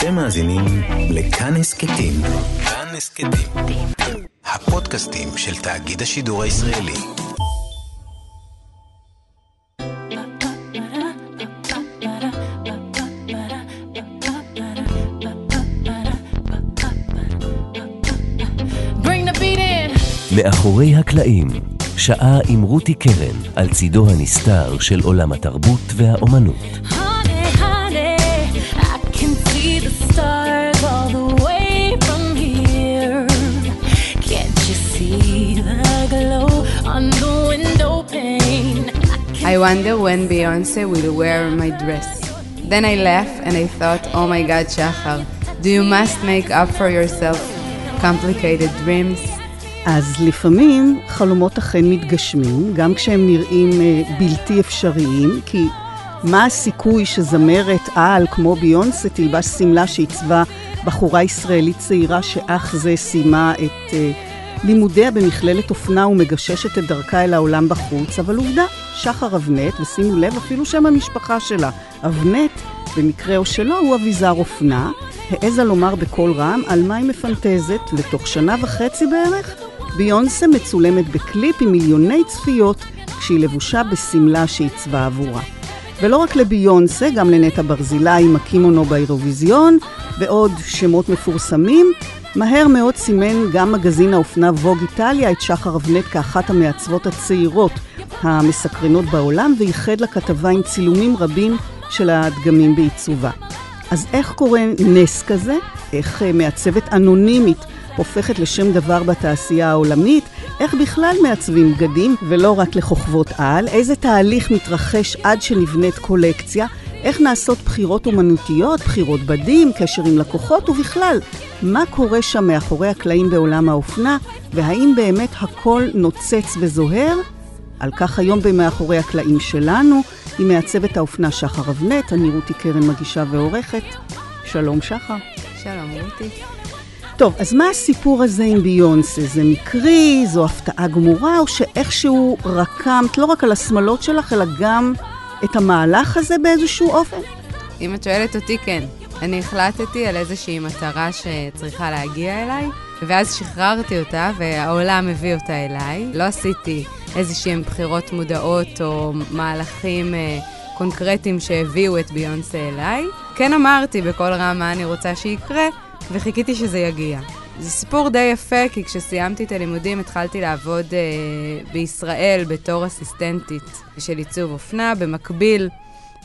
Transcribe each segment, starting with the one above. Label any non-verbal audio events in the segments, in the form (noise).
אתם מאזינים לכאן הסכתים. כאן הסכתים. הפודקאסטים של תאגיד השידור הישראלי. מאחורי הקלעים, שעה עם רותי קרן על צידו הנסתר של עולם התרבות והאומנות. I wonder when Beyonce will wear my dress. Then I laugh and I thought, oh my god, Shachar, do you must make up for yourself complicated dreams? אז לפעמים חלומות אכן מתגשמים, גם כשהם נראים uh, בלתי אפשריים, כי מה הסיכוי שזמרת על כמו ביונסה תלבש שמלה שעיצבה בחורה ישראלית צעירה שאך זה סיימה את... לימודיה במכללת אופנה ומגששת את דרכה אל העולם בחוץ, אבל עובדה, שחר אבנט, ושימו לב, אפילו שם המשפחה שלה, אבנט, במקרה או שלא, הוא אביזר אופנה, העזה לומר בקול רם על מה היא מפנטזת, ותוך שנה וחצי בערך, ביונסה מצולמת בקליפ עם מיליוני צפיות, כשהיא לבושה בשמלה שעיצבה עבורה. ולא רק לביונסה, גם לנטע ברזילי עם הקימונו באירוויזיון, ועוד שמות מפורסמים, מהר מאוד סימן גם מגזין האופנה ווג איטליה את שחר אבנט כאחת המעצבות הצעירות המסקרנות בעולם, וייחד לכתבה עם צילומים רבים של הדגמים בעיצובה. אז איך קורה נס כזה? איך אה, מעצבת אנונימית הופכת לשם דבר בתעשייה העולמית? איך בכלל מעצבים בגדים, ולא רק לכוכבות על? איזה תהליך מתרחש עד שנבנית קולקציה? איך נעשות בחירות אומנותיות, בחירות בדים, קשר עם לקוחות, ובכלל, מה קורה שם מאחורי הקלעים בעולם האופנה, והאם באמת הכל נוצץ וזוהר? על כך היום במאחורי הקלעים שלנו, היא מעצבת האופנה שחר אבנט, אני רותי קרן מגישה ועורכת. שלום שחר. שלום רותי. טוב, אז מה הסיפור הזה עם ביונסה? זה מקרי, זו הפתעה גמורה, או שאיכשהו רקמת לא רק על השמלות שלך, אלא גם את המהלך הזה באיזשהו אופן? אם את שואלת אותי, כן. אני החלטתי על איזושהי מטרה שצריכה להגיע אליי, ואז שחררתי אותה, והעולם הביא אותה אליי. לא עשיתי איזשהן בחירות מודעות או מהלכים אה, קונקרטיים שהביאו את ביונסה אליי. כן אמרתי בקול רם מה אני רוצה שיקרה, וחיכיתי שזה יגיע. זה סיפור די יפה, כי כשסיימתי את הלימודים התחלתי לעבוד אה, בישראל בתור אסיסטנטית של עיצוב אופנה. במקביל,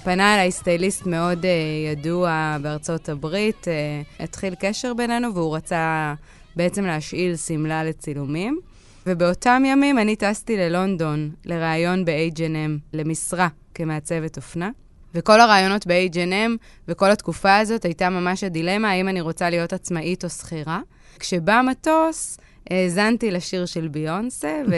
פנה אליי סטייליסט מאוד אה, ידוע בארצות הברית, אה, התחיל קשר בינינו והוא רצה בעצם להשאיל שמלה לצילומים. ובאותם ימים אני טסתי ללונדון לראיון ב-H&M, למשרה כמעצבת אופנה. וכל הרעיונות ב-H&M וכל התקופה הזאת הייתה ממש הדילמה, האם אני רוצה להיות עצמאית או שכירה. כשבא מטוס, האזנתי לשיר של ביונסה, (laughs)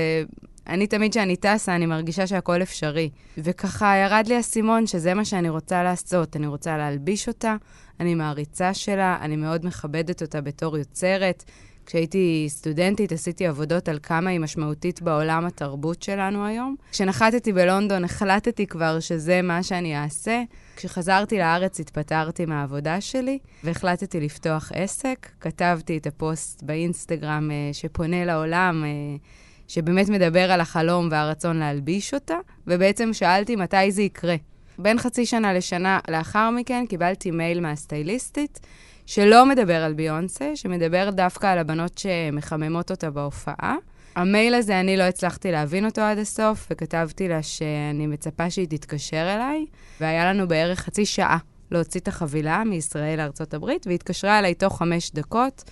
ואני תמיד כשאני טסה, אני מרגישה שהכל אפשרי. וככה ירד לי האסימון שזה מה שאני רוצה לעשות. אני רוצה להלביש אותה, אני מעריצה שלה, אני מאוד מכבדת אותה בתור יוצרת. כשהייתי סטודנטית עשיתי עבודות על כמה היא משמעותית בעולם התרבות שלנו היום. כשנחתתי בלונדון החלטתי כבר שזה מה שאני אעשה. כשחזרתי לארץ התפטרתי מהעבודה שלי והחלטתי לפתוח עסק. כתבתי את הפוסט באינסטגרם uh, שפונה לעולם, uh, שבאמת מדבר על החלום והרצון להלביש אותה, ובעצם שאלתי מתי זה יקרה. בין חצי שנה לשנה לאחר מכן קיבלתי מייל מהסטייליסטית שלא מדבר על ביונסה, שמדבר דווקא על הבנות שמחממות אותה בהופעה. המייל הזה, אני לא הצלחתי להבין אותו עד הסוף, וכתבתי לה שאני מצפה שהיא תתקשר אליי, והיה לנו בערך חצי שעה להוציא את החבילה מישראל לארצות הברית, והיא התקשרה אליי תוך חמש דקות.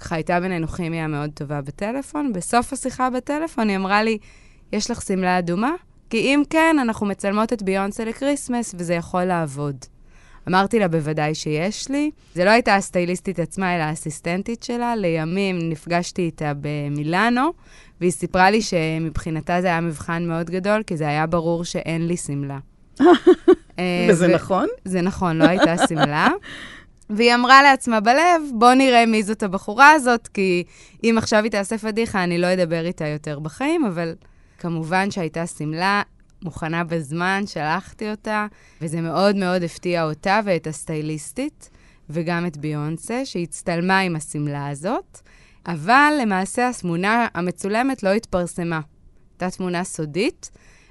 ככה הייתה בינינו כימיה מאוד טובה בטלפון. בסוף השיחה בטלפון היא אמרה לי, יש לך שמלה אדומה? כי אם כן, אנחנו מצלמות את ביונסה לקריסמס, וזה יכול לעבוד. אמרתי לה, בוודאי שיש לי. זה לא הייתה הסטייליסטית עצמה, אלא האסיסטנטית שלה. לימים נפגשתי איתה במילאנו, והיא סיפרה לי שמבחינתה זה היה מבחן מאוד גדול, כי זה היה ברור שאין לי שמלה. (laughs) אה, וזה נכון? זה נכון, לא הייתה שמלה. (laughs) והיא אמרה לעצמה בלב, בוא נראה מי זאת הבחורה הזאת, כי אם עכשיו היא תעשה פדיחה, אני לא אדבר איתה יותר בחיים, אבל כמובן שהייתה שמלה מוכנה בזמן, שלחתי אותה, וזה מאוד מאוד הפתיע אותה ואת הסטייליסטית. וגם את ביונסה, שהצטלמה עם השמלה הזאת, אבל למעשה התמונה המצולמת לא התפרסמה. הייתה תמונה סודית,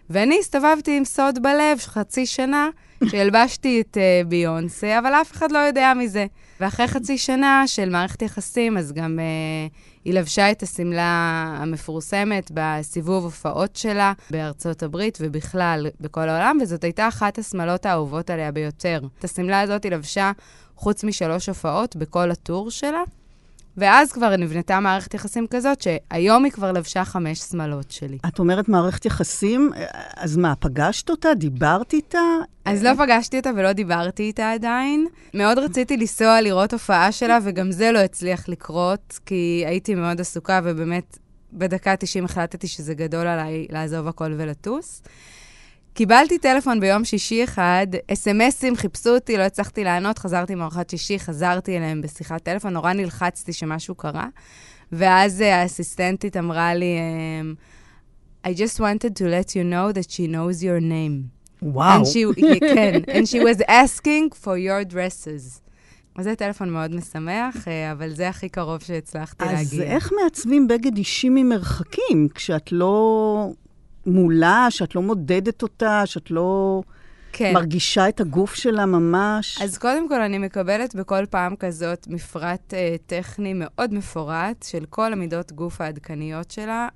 ואני הסתובבתי עם סוד בלב חצי שנה, שהלבשתי את uh, ביונסה, אבל אף אחד לא יודע מזה. ואחרי חצי שנה של מערכת יחסים, אז גם uh, היא לבשה את השמלה המפורסמת בסיבוב הופעות שלה בארצות הברית ובכלל בכל העולם, וזאת הייתה אחת השמלות האהובות עליה ביותר. את השמלה הזאת היא לבשה חוץ משלוש הופעות בכל הטור שלה. ואז כבר נבנתה מערכת יחסים כזאת, שהיום היא כבר לבשה חמש שמלות שלי. את אומרת מערכת יחסים, אז מה, פגשת אותה? דיברת איתה? אז לא פגשתי אותה ולא דיברתי איתה עדיין. מאוד רציתי לנסוע לראות הופעה שלה, וגם זה לא הצליח לקרות, כי הייתי מאוד עסוקה, ובאמת, בדקה 90 החלטתי שזה גדול עליי לעזוב הכל ולטוס. קיבלתי טלפון ביום שישי אחד, אס.אם.אסים, חיפשו אותי, לא הצלחתי לענות, חזרתי מארוחת שישי, חזרתי אליהם בשיחת טלפון, נורא נלחצתי שמשהו קרה. ואז אה, האסיסטנטית אמרה לי, אמ, I just wanted to let you know that she knows your name. וואו. כן, and she was asking for your dresses. אז זה טלפון מאוד משמח, אה, אבל זה הכי קרוב שהצלחתי אז להגיע. אז איך מעצבים בגד אישי ממרחקים, כשאת לא מולה, שאת לא מודדת אותה, שאת לא כן. מרגישה את הגוף שלה ממש. אז קודם כל, אני מקבלת בכל פעם כזאת מפרט אה, טכני מאוד מפורט של כל המידות גוף העדכניות שלה,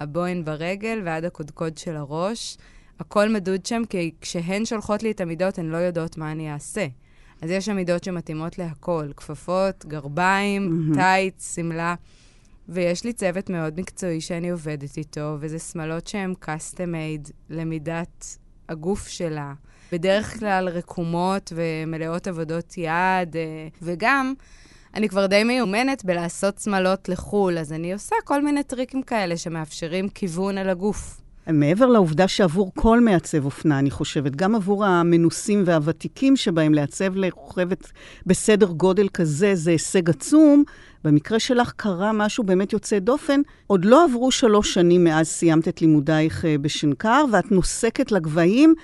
מהבוין ברגל ועד הקודקוד של הראש. הכל מדוד שם, כי כשהן שולחות לי את המידות, הן לא יודעות מה אני אעשה. אז יש שם מידות שמתאימות להכל, כפפות, גרביים, mm-hmm. טייץ, שמלה. ויש לי צוות מאוד מקצועי שאני עובדת איתו, וזה שמלות שהן custom made למידת הגוף שלה. בדרך כלל רקומות ומלאות עבודות יד, אה, וגם אני כבר די מיומנת בלעשות שמלות לחו"ל, אז אני עושה כל מיני טריקים כאלה שמאפשרים כיוון על הגוף. מעבר לעובדה שעבור כל מעצב אופנה, אני חושבת, גם עבור המנוסים והוותיקים שבהם לעצב לרוכבת בסדר גודל כזה, זה הישג עצום. במקרה שלך קרה משהו באמת יוצא דופן. עוד לא עברו שלוש שנים מאז סיימת את לימודייך אה, בשנקר, ואת נוסקת לגבהים.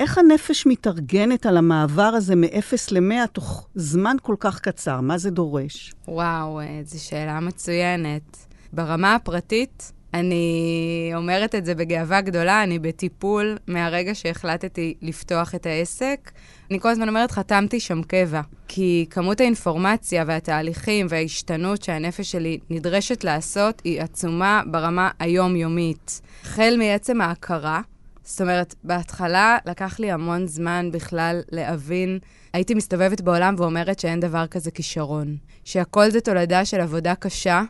איך הנפש מתארגנת על המעבר הזה מ-0 ל-100 תוך זמן כל כך קצר? מה זה דורש? וואו, אה, זו שאלה מצוינת. ברמה הפרטית, אני אומרת את זה בגאווה גדולה, אני בטיפול מהרגע שהחלטתי לפתוח את העסק. אני כל הזמן אומרת, חתמתי שם קבע. כי כמות האינפורמציה והתהליכים וההשתנות שהנפש שלי נדרשת לעשות היא עצומה ברמה היומיומית. החל מעצם ההכרה, זאת אומרת, בהתחלה לקח לי המון זמן בכלל להבין, הייתי מסתובבת בעולם ואומרת שאין דבר כזה כישרון. שהכל זה תולדה של עבודה קשה.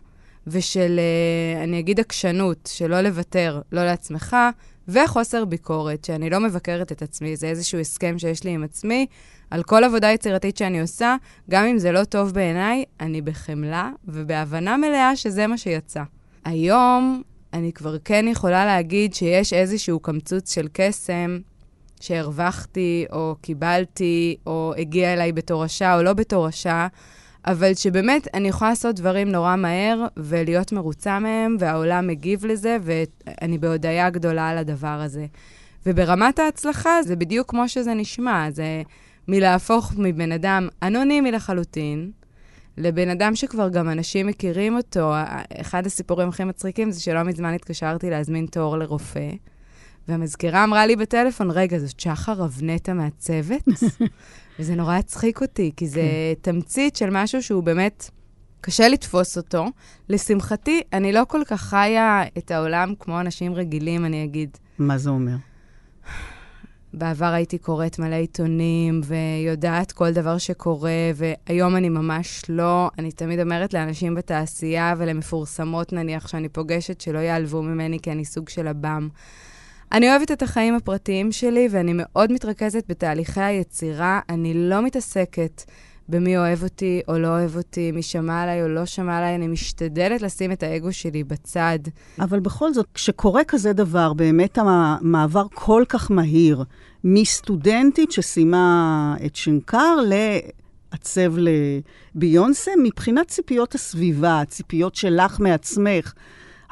ושל, אה, אני אגיד, עקשנות, של לא לוותר, לא לעצמך, וחוסר ביקורת, שאני לא מבקרת את עצמי, זה איזשהו הסכם שיש לי עם עצמי. על כל עבודה יצירתית שאני עושה, גם אם זה לא טוב בעיניי, אני בחמלה ובהבנה מלאה שזה מה שיצא. היום אני כבר כן יכולה להגיד שיש איזשהו קמצוץ של קסם שהרווחתי, או קיבלתי, או הגיע אליי בתור השעה או לא בתור השעה, אבל שבאמת אני יכולה לעשות דברים נורא מהר ולהיות מרוצה מהם, והעולם מגיב לזה, ואני בהודיה גדולה על הדבר הזה. וברמת ההצלחה זה בדיוק כמו שזה נשמע, זה מלהפוך מבן אדם אנונימי לחלוטין, לבן אדם שכבר גם אנשים מכירים אותו. אחד הסיפורים הכי מצחיקים זה שלא מזמן התקשרתי להזמין תור לרופא, והמזכירה אמרה לי בטלפון, רגע, זאת שחר אבנטה מהצוות? וזה נורא הצחיק אותי, כי זה כן. תמצית של משהו שהוא באמת קשה לתפוס אותו. לשמחתי, אני לא כל כך חיה את העולם כמו אנשים רגילים, אני אגיד. מה זה אומר? בעבר הייתי קוראת מלא עיתונים ויודעת כל דבר שקורה, והיום אני ממש לא. אני תמיד אומרת לאנשים בתעשייה ולמפורסמות, נניח, שאני פוגשת, שלא יעלבו ממני כי אני סוג של עב"ם. אני אוהבת את החיים הפרטיים שלי, ואני מאוד מתרכזת בתהליכי היצירה. אני לא מתעסקת במי אוהב אותי או לא אוהב אותי, מי שמע עליי או לא שמע עליי, אני משתדלת לשים את האגו שלי בצד. אבל בכל זאת, כשקורה כזה דבר, באמת המעבר כל כך מהיר מסטודנטית שסיימה את שנקר לעצב לביונסה, מבחינת ציפיות הסביבה, הציפיות שלך מעצמך,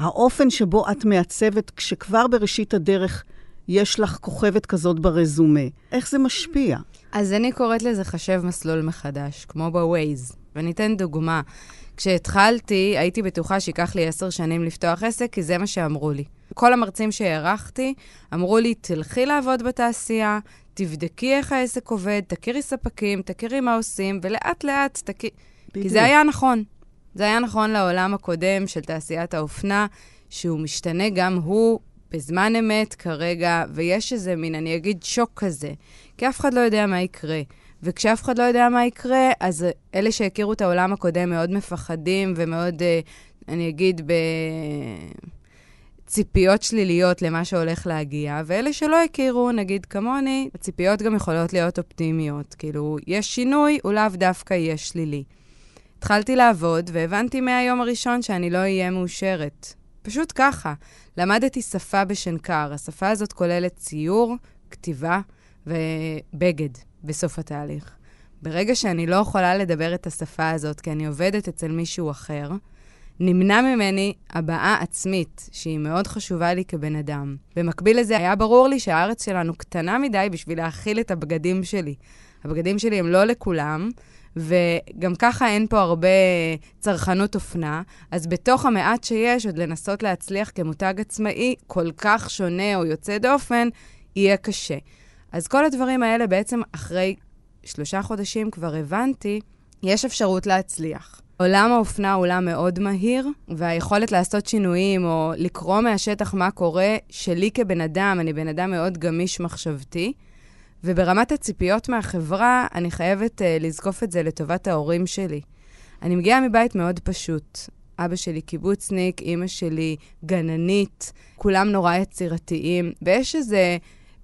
האופן שבו את מעצבת כשכבר בראשית הדרך יש לך כוכבת כזאת ברזומה, איך זה משפיע? אז אני קוראת לזה חשב מסלול מחדש, כמו בווייז. ואני אתן דוגמה. כשהתחלתי, הייתי בטוחה שייקח לי עשר שנים לפתוח עסק, כי זה מה שאמרו לי. כל המרצים שהערכתי אמרו לי, תלכי לעבוד בתעשייה, תבדקי איך העסק עובד, תכירי ספקים, תכירי מה עושים, ולאט-לאט תכירי... כי זה היה נכון. זה היה נכון לעולם הקודם של תעשיית האופנה, שהוא משתנה גם הוא בזמן אמת כרגע, ויש איזה מין, אני אגיד, שוק כזה, כי אף אחד לא יודע מה יקרה. וכשאף אחד לא יודע מה יקרה, אז אלה שהכירו את העולם הקודם מאוד מפחדים ומאוד, אה, אני אגיד, בציפיות שליליות למה שהולך להגיע, ואלה שלא הכירו, נגיד כמוני, הציפיות גם יכולות להיות אופטימיות. כאילו, יש שינוי, הוא לאו דווקא יהיה שלילי. התחלתי לעבוד, והבנתי מהיום הראשון שאני לא אהיה מאושרת. פשוט ככה. למדתי שפה בשנקר. השפה הזאת כוללת ציור, כתיבה ובגד בסוף התהליך. ברגע שאני לא יכולה לדבר את השפה הזאת כי אני עובדת אצל מישהו אחר, נמנע ממני הבעה עצמית, שהיא מאוד חשובה לי כבן אדם. במקביל לזה, היה ברור לי שהארץ שלנו קטנה מדי בשביל להכיל את הבגדים שלי. הבגדים שלי הם לא לכולם, וגם ככה אין פה הרבה צרכנות אופנה, אז בתוך המעט שיש, עוד לנסות להצליח כמותג עצמאי כל כך שונה או יוצא דופן, יהיה קשה. אז כל הדברים האלה בעצם אחרי שלושה חודשים כבר הבנתי, יש אפשרות להצליח. עולם האופנה הוא עולם מאוד מהיר, והיכולת לעשות שינויים או לקרוא מהשטח מה קורה, שלי כבן אדם, אני בן אדם מאוד גמיש מחשבתי, וברמת הציפיות מהחברה, אני חייבת uh, לזקוף את זה לטובת ההורים שלי. אני מגיעה מבית מאוד פשוט. אבא שלי קיבוצניק, אימא שלי גננית, כולם נורא יצירתיים, ויש איזה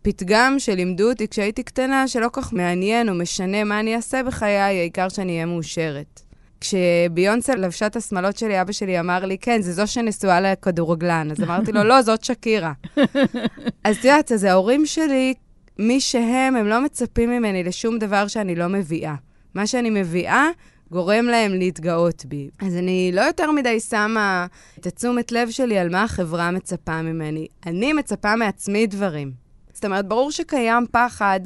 פתגם שלימדו אותי כשהייתי קטנה, שלא כך מעניין או משנה מה אני אעשה בחיי, העיקר שאני אהיה מאושרת. כשביונסה לבשה את השמאלות שלי, אבא שלי אמר לי, כן, זה זו שנשואה לכדורגלן. אז אמרתי לו, לא, זאת שקירה. (laughs) אז את יודעת, אז ההורים שלי מי שהם, הם לא מצפים ממני לשום דבר שאני לא מביאה. מה שאני מביאה גורם להם להתגאות בי. אז אני לא יותר מדי שמה את התשומת לב שלי על מה החברה מצפה ממני. אני מצפה מעצמי דברים. זאת אומרת, ברור שקיים פחד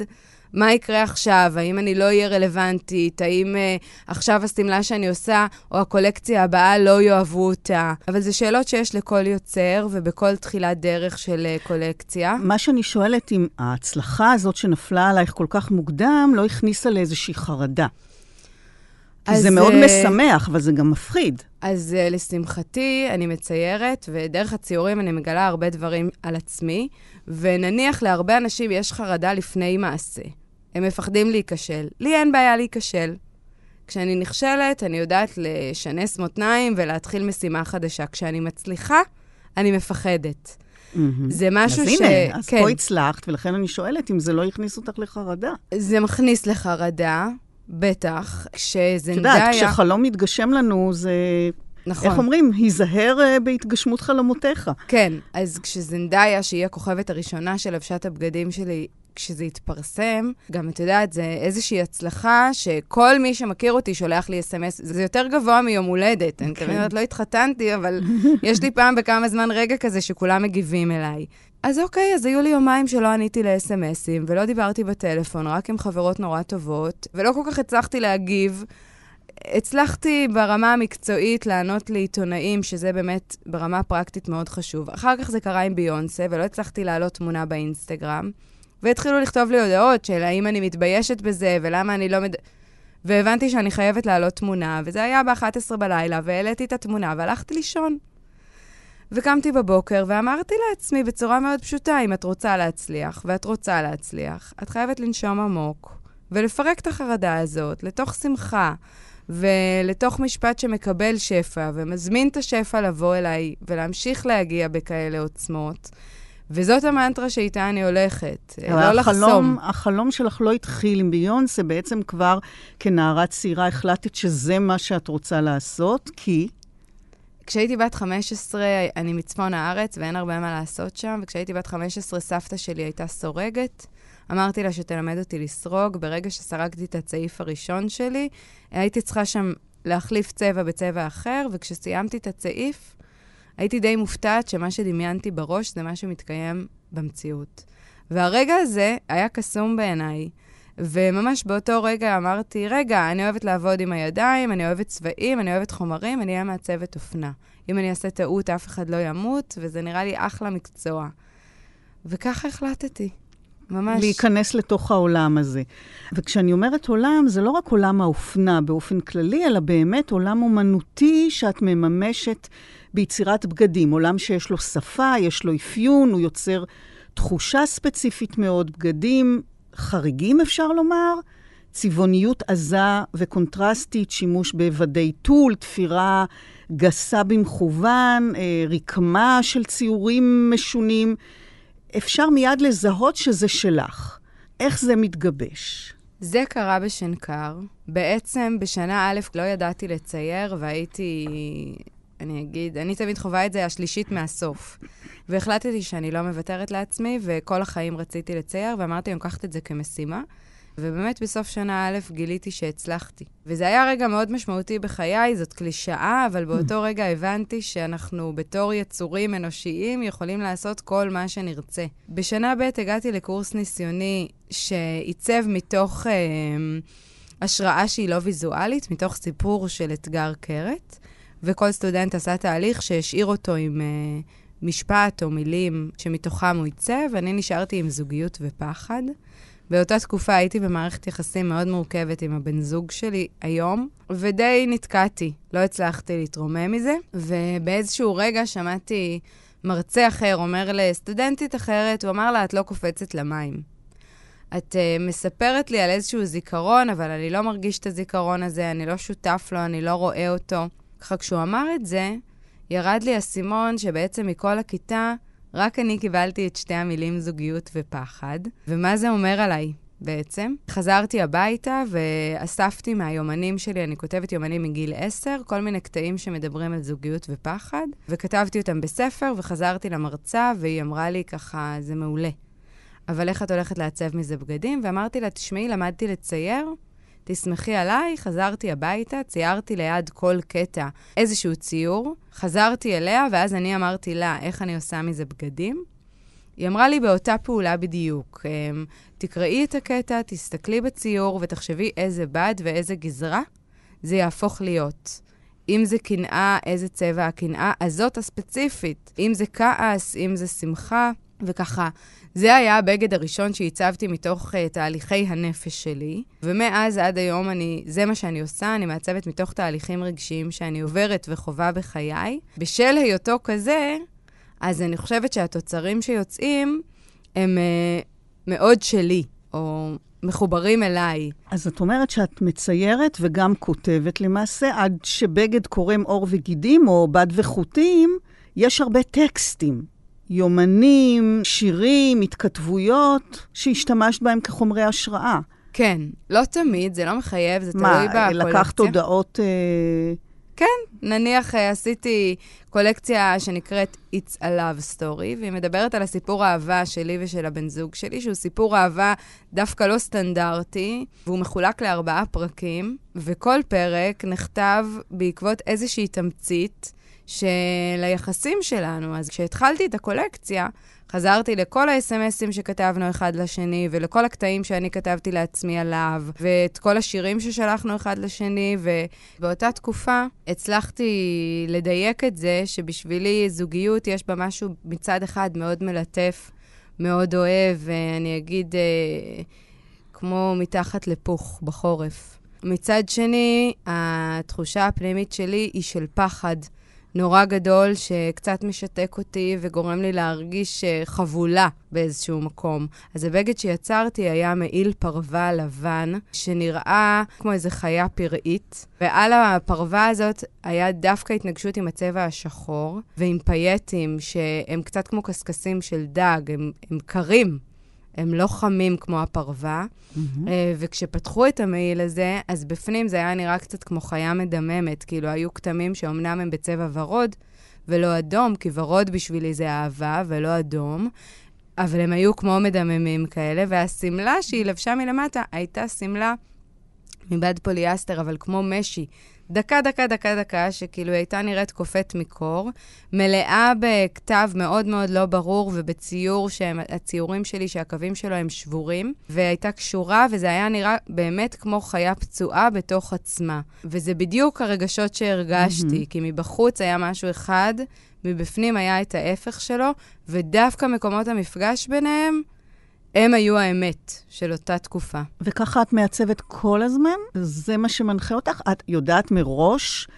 מה יקרה עכשיו, האם אני לא אהיה רלוונטית, האם uh, עכשיו השמלה שאני עושה או הקולקציה הבאה לא יאהבו אותה. אבל זה שאלות שיש לכל יוצר ובכל תחילת דרך של uh, קולקציה. מה שאני שואלת, אם ההצלחה הזאת שנפלה עלייך כל כך מוקדם, לא הכניסה לאיזושהי חרדה. כי זה מאוד uh, משמח, אבל זה גם מפחיד. אז uh, לשמחתי, אני מציירת, ודרך הציורים אני מגלה הרבה דברים על עצמי, ונניח להרבה אנשים יש חרדה לפני מעשה. הם מפחדים להיכשל. לי אין בעיה להיכשל. כשאני נכשלת, אני יודעת לשנס מותניים ולהתחיל משימה חדשה. כשאני מצליחה, אני מפחדת. Mm-hmm. זה משהו אז ש... אז הנה, אז כן. פה הצלחת, ולכן אני שואלת אם זה לא הכניס אותך לחרדה. זה מכניס לחרדה, בטח. כשזנדאיה... את יודעת, כשחלום מתגשם לנו, זה... נכון. איך אומרים? היזהר uh, בהתגשמות חלומותיך. כן, אז כשזנדאיה, שהיא הכוכבת הראשונה שלבשה את הבגדים שלי, כשזה התפרסם, גם את יודעת, זה איזושהי הצלחה שכל מי שמכיר אותי שולח לי אס.אם.אס, זה יותר גבוה מיום הולדת. Okay. אני אוקיי. כמובן לא התחתנתי, אבל (laughs) יש לי פעם בכמה זמן רגע כזה שכולם מגיבים אליי. אז אוקיי, אז היו לי יומיים שלא עניתי לאס.אם.אסים, ולא דיברתי בטלפון, רק עם חברות נורא טובות, ולא כל כך הצלחתי להגיב. הצלחתי ברמה המקצועית לענות לעיתונאים, שזה באמת ברמה פרקטית מאוד חשוב. אחר כך זה קרה עם ביונסה, ולא הצלחתי להעלות תמונה באינסטגרם. והתחילו לכתוב לי הודעות של האם אני מתביישת בזה, ולמה אני לא מד... והבנתי שאני חייבת להעלות תמונה, וזה היה ב-11 בלילה, והעליתי את התמונה והלכתי לישון. וקמתי בבוקר ואמרתי לעצמי בצורה מאוד פשוטה, אם את רוצה להצליח, ואת רוצה להצליח, את חייבת לנשום עמוק, ולפרק את החרדה הזאת לתוך שמחה, ולתוך משפט שמקבל שפע, ומזמין את השפע לבוא אליי, ולהמשיך להגיע בכאלה עוצמות. וזאת המנטרה שאיתה אני הולכת, לא החלום, לחסום. החלום שלך לא התחיל עם ביונסה, בעצם כבר כנערה צעירה החלטת שזה מה שאת רוצה לעשות, כי... כשהייתי בת 15, אני מצפון הארץ ואין הרבה מה לעשות שם, וכשהייתי בת 15, סבתא שלי הייתה סורגת. אמרתי לה שתלמד אותי לסרוג. ברגע שסרגתי את הצעיף הראשון שלי, הייתי צריכה שם להחליף צבע בצבע אחר, וכשסיימתי את הצעיף, הייתי די מופתעת שמה שדמיינתי בראש זה מה שמתקיים במציאות. והרגע הזה היה קסום בעיניי. וממש באותו רגע אמרתי, רגע, אני אוהבת לעבוד עם הידיים, אני אוהבת צבעים, אני אוהבת חומרים, אני אהיה מעצבת אופנה. אם אני אעשה טעות, אף אחד לא ימות, וזה נראה לי אחלה מקצוע. וככה החלטתי. ממש. להיכנס לתוך העולם הזה. וכשאני אומרת עולם, זה לא רק עולם האופנה באופן כללי, אלא באמת עולם אומנותי שאת מממשת ביצירת בגדים. עולם שיש לו שפה, יש לו אפיון, הוא יוצר תחושה ספציפית מאוד, בגדים חריגים, אפשר לומר, צבעוניות עזה וקונטרסטית, שימוש בוודאי טול, תפירה גסה במכוון, אה, רקמה של ציורים משונים. אפשר מיד לזהות שזה שלך. איך זה מתגבש? זה קרה בשנקר. בעצם בשנה א' לא ידעתי לצייר, והייתי, אני אגיד, אני תמיד חווה את זה השלישית מהסוף. והחלטתי שאני לא מוותרת לעצמי, וכל החיים רציתי לצייר, ואמרתי, אני לוקחת את זה כמשימה. ובאמת בסוף שנה א' גיליתי שהצלחתי. וזה היה רגע מאוד משמעותי בחיי, זאת קלישאה, אבל באותו רגע הבנתי שאנחנו בתור יצורים אנושיים יכולים לעשות כל מה שנרצה. בשנה ב' הגעתי לקורס ניסיוני שעיצב מתוך אה, השראה שהיא לא ויזואלית, מתוך סיפור של אתגר קרת, וכל סטודנט עשה תהליך שהשאיר אותו עם... אה, משפט או מילים שמתוכם הוא עיצב, ואני נשארתי עם זוגיות ופחד. באותה תקופה הייתי במערכת יחסים מאוד מורכבת עם הבן זוג שלי היום, ודי נתקעתי, לא הצלחתי להתרומם מזה, ובאיזשהו רגע שמעתי מרצה אחר אומר לסטודנטית אחרת, הוא אמר לה, את לא קופצת למים. את uh, מספרת לי על איזשהו זיכרון, אבל אני לא מרגיש את הזיכרון הזה, אני לא שותף לו, אני לא רואה אותו. ככה כשהוא אמר את זה, ירד לי אסימון שבעצם מכל הכיתה, רק אני קיבלתי את שתי המילים זוגיות ופחד. ומה זה אומר עליי בעצם? חזרתי הביתה ואספתי מהיומנים שלי, אני כותבת יומנים מגיל 10, כל מיני קטעים שמדברים על זוגיות ופחד, וכתבתי אותם בספר וחזרתי למרצה, והיא אמרה לי ככה, זה מעולה. אבל איך את הולכת לעצב מזה בגדים? ואמרתי לה, תשמעי, למדתי לצייר, תסמכי עליי, חזרתי הביתה, ציירתי ליד כל קטע איזשהו ציור, חזרתי אליה, ואז אני אמרתי לה, איך אני עושה מזה בגדים? היא אמרה לי באותה פעולה בדיוק, אמ, תקראי את הקטע, תסתכלי בציור ותחשבי איזה בד ואיזה גזרה זה יהפוך להיות. אם זה קנאה, איזה צבע הקנאה הזאת הספציפית. אם זה כעס, אם זה שמחה, וככה זה היה הבגד הראשון שהצבתי מתוך uh, תהליכי הנפש שלי, ומאז עד היום אני, זה מה שאני עושה, אני מעצבת מתוך תהליכים רגשיים שאני עוברת וחווה בחיי. בשל היותו כזה, אז אני חושבת שהתוצרים שיוצאים הם uh, מאוד שלי, או מחוברים אליי. אז את אומרת שאת מציירת וגם כותבת למעשה, עד שבגד קורם עור וגידים, או בד וחוטים, יש הרבה טקסטים. יומנים, שירים, התכתבויות, שהשתמשת בהם כחומרי השראה. כן, לא תמיד, זה לא מחייב, זה מה, תלוי בקולקציה. מה, לקחת הודעות... אה... כן, נניח אה, עשיתי קולקציה שנקראת It's a Love Story, והיא מדברת על הסיפור האהבה שלי ושל הבן זוג שלי, שהוא סיפור אהבה דווקא לא סטנדרטי, והוא מחולק לארבעה פרקים, וכל פרק נכתב בעקבות איזושהי תמצית. של היחסים שלנו. אז כשהתחלתי את הקולקציה, חזרתי לכל ה-SMSים שכתבנו אחד לשני, ולכל הקטעים שאני כתבתי לעצמי עליו, ואת כל השירים ששלחנו אחד לשני, ובאותה תקופה הצלחתי לדייק את זה שבשבילי זוגיות יש בה משהו מצד אחד מאוד מלטף, מאוד אוהב, ואני אגיד, אה, כמו מתחת לפוך בחורף. מצד שני, התחושה הפנימית שלי היא של פחד. נורא גדול שקצת משתק אותי וגורם לי להרגיש אה, חבולה באיזשהו מקום. אז הבגד שיצרתי היה מעיל פרווה לבן, שנראה כמו איזו חיה פראית, ועל הפרווה הזאת היה דווקא התנגשות עם הצבע השחור, ועם פייטים שהם קצת כמו קשקשים של דג, הם, הם קרים. הם לא חמים כמו הפרווה, mm-hmm. וכשפתחו את המעיל הזה, אז בפנים זה היה נראה קצת כמו חיה מדממת, כאילו היו כתמים שאומנם הם בצבע ורוד ולא אדום, כי ורוד בשבילי זה אהבה ולא אדום, אבל הם היו כמו מדממים כאלה, והשמלה שהיא לבשה מלמטה הייתה שמלה מבד פוליאסטר, אבל כמו משי, דקה, דקה, דקה, דקה, שכאילו היא הייתה נראית קופאת מקור, מלאה בכתב מאוד מאוד לא ברור ובציור שהציורים שלי, שהקווים שלו הם שבורים, והייתה קשורה, וזה היה נראה באמת כמו חיה פצועה בתוך עצמה. וזה בדיוק הרגשות שהרגשתי, mm-hmm. כי מבחוץ היה משהו אחד, מבפנים היה את ההפך שלו, ודווקא מקומות המפגש ביניהם, הם היו האמת של אותה תקופה. וככה את מעצבת כל הזמן? זה מה שמנחה אותך? את יודעת מראש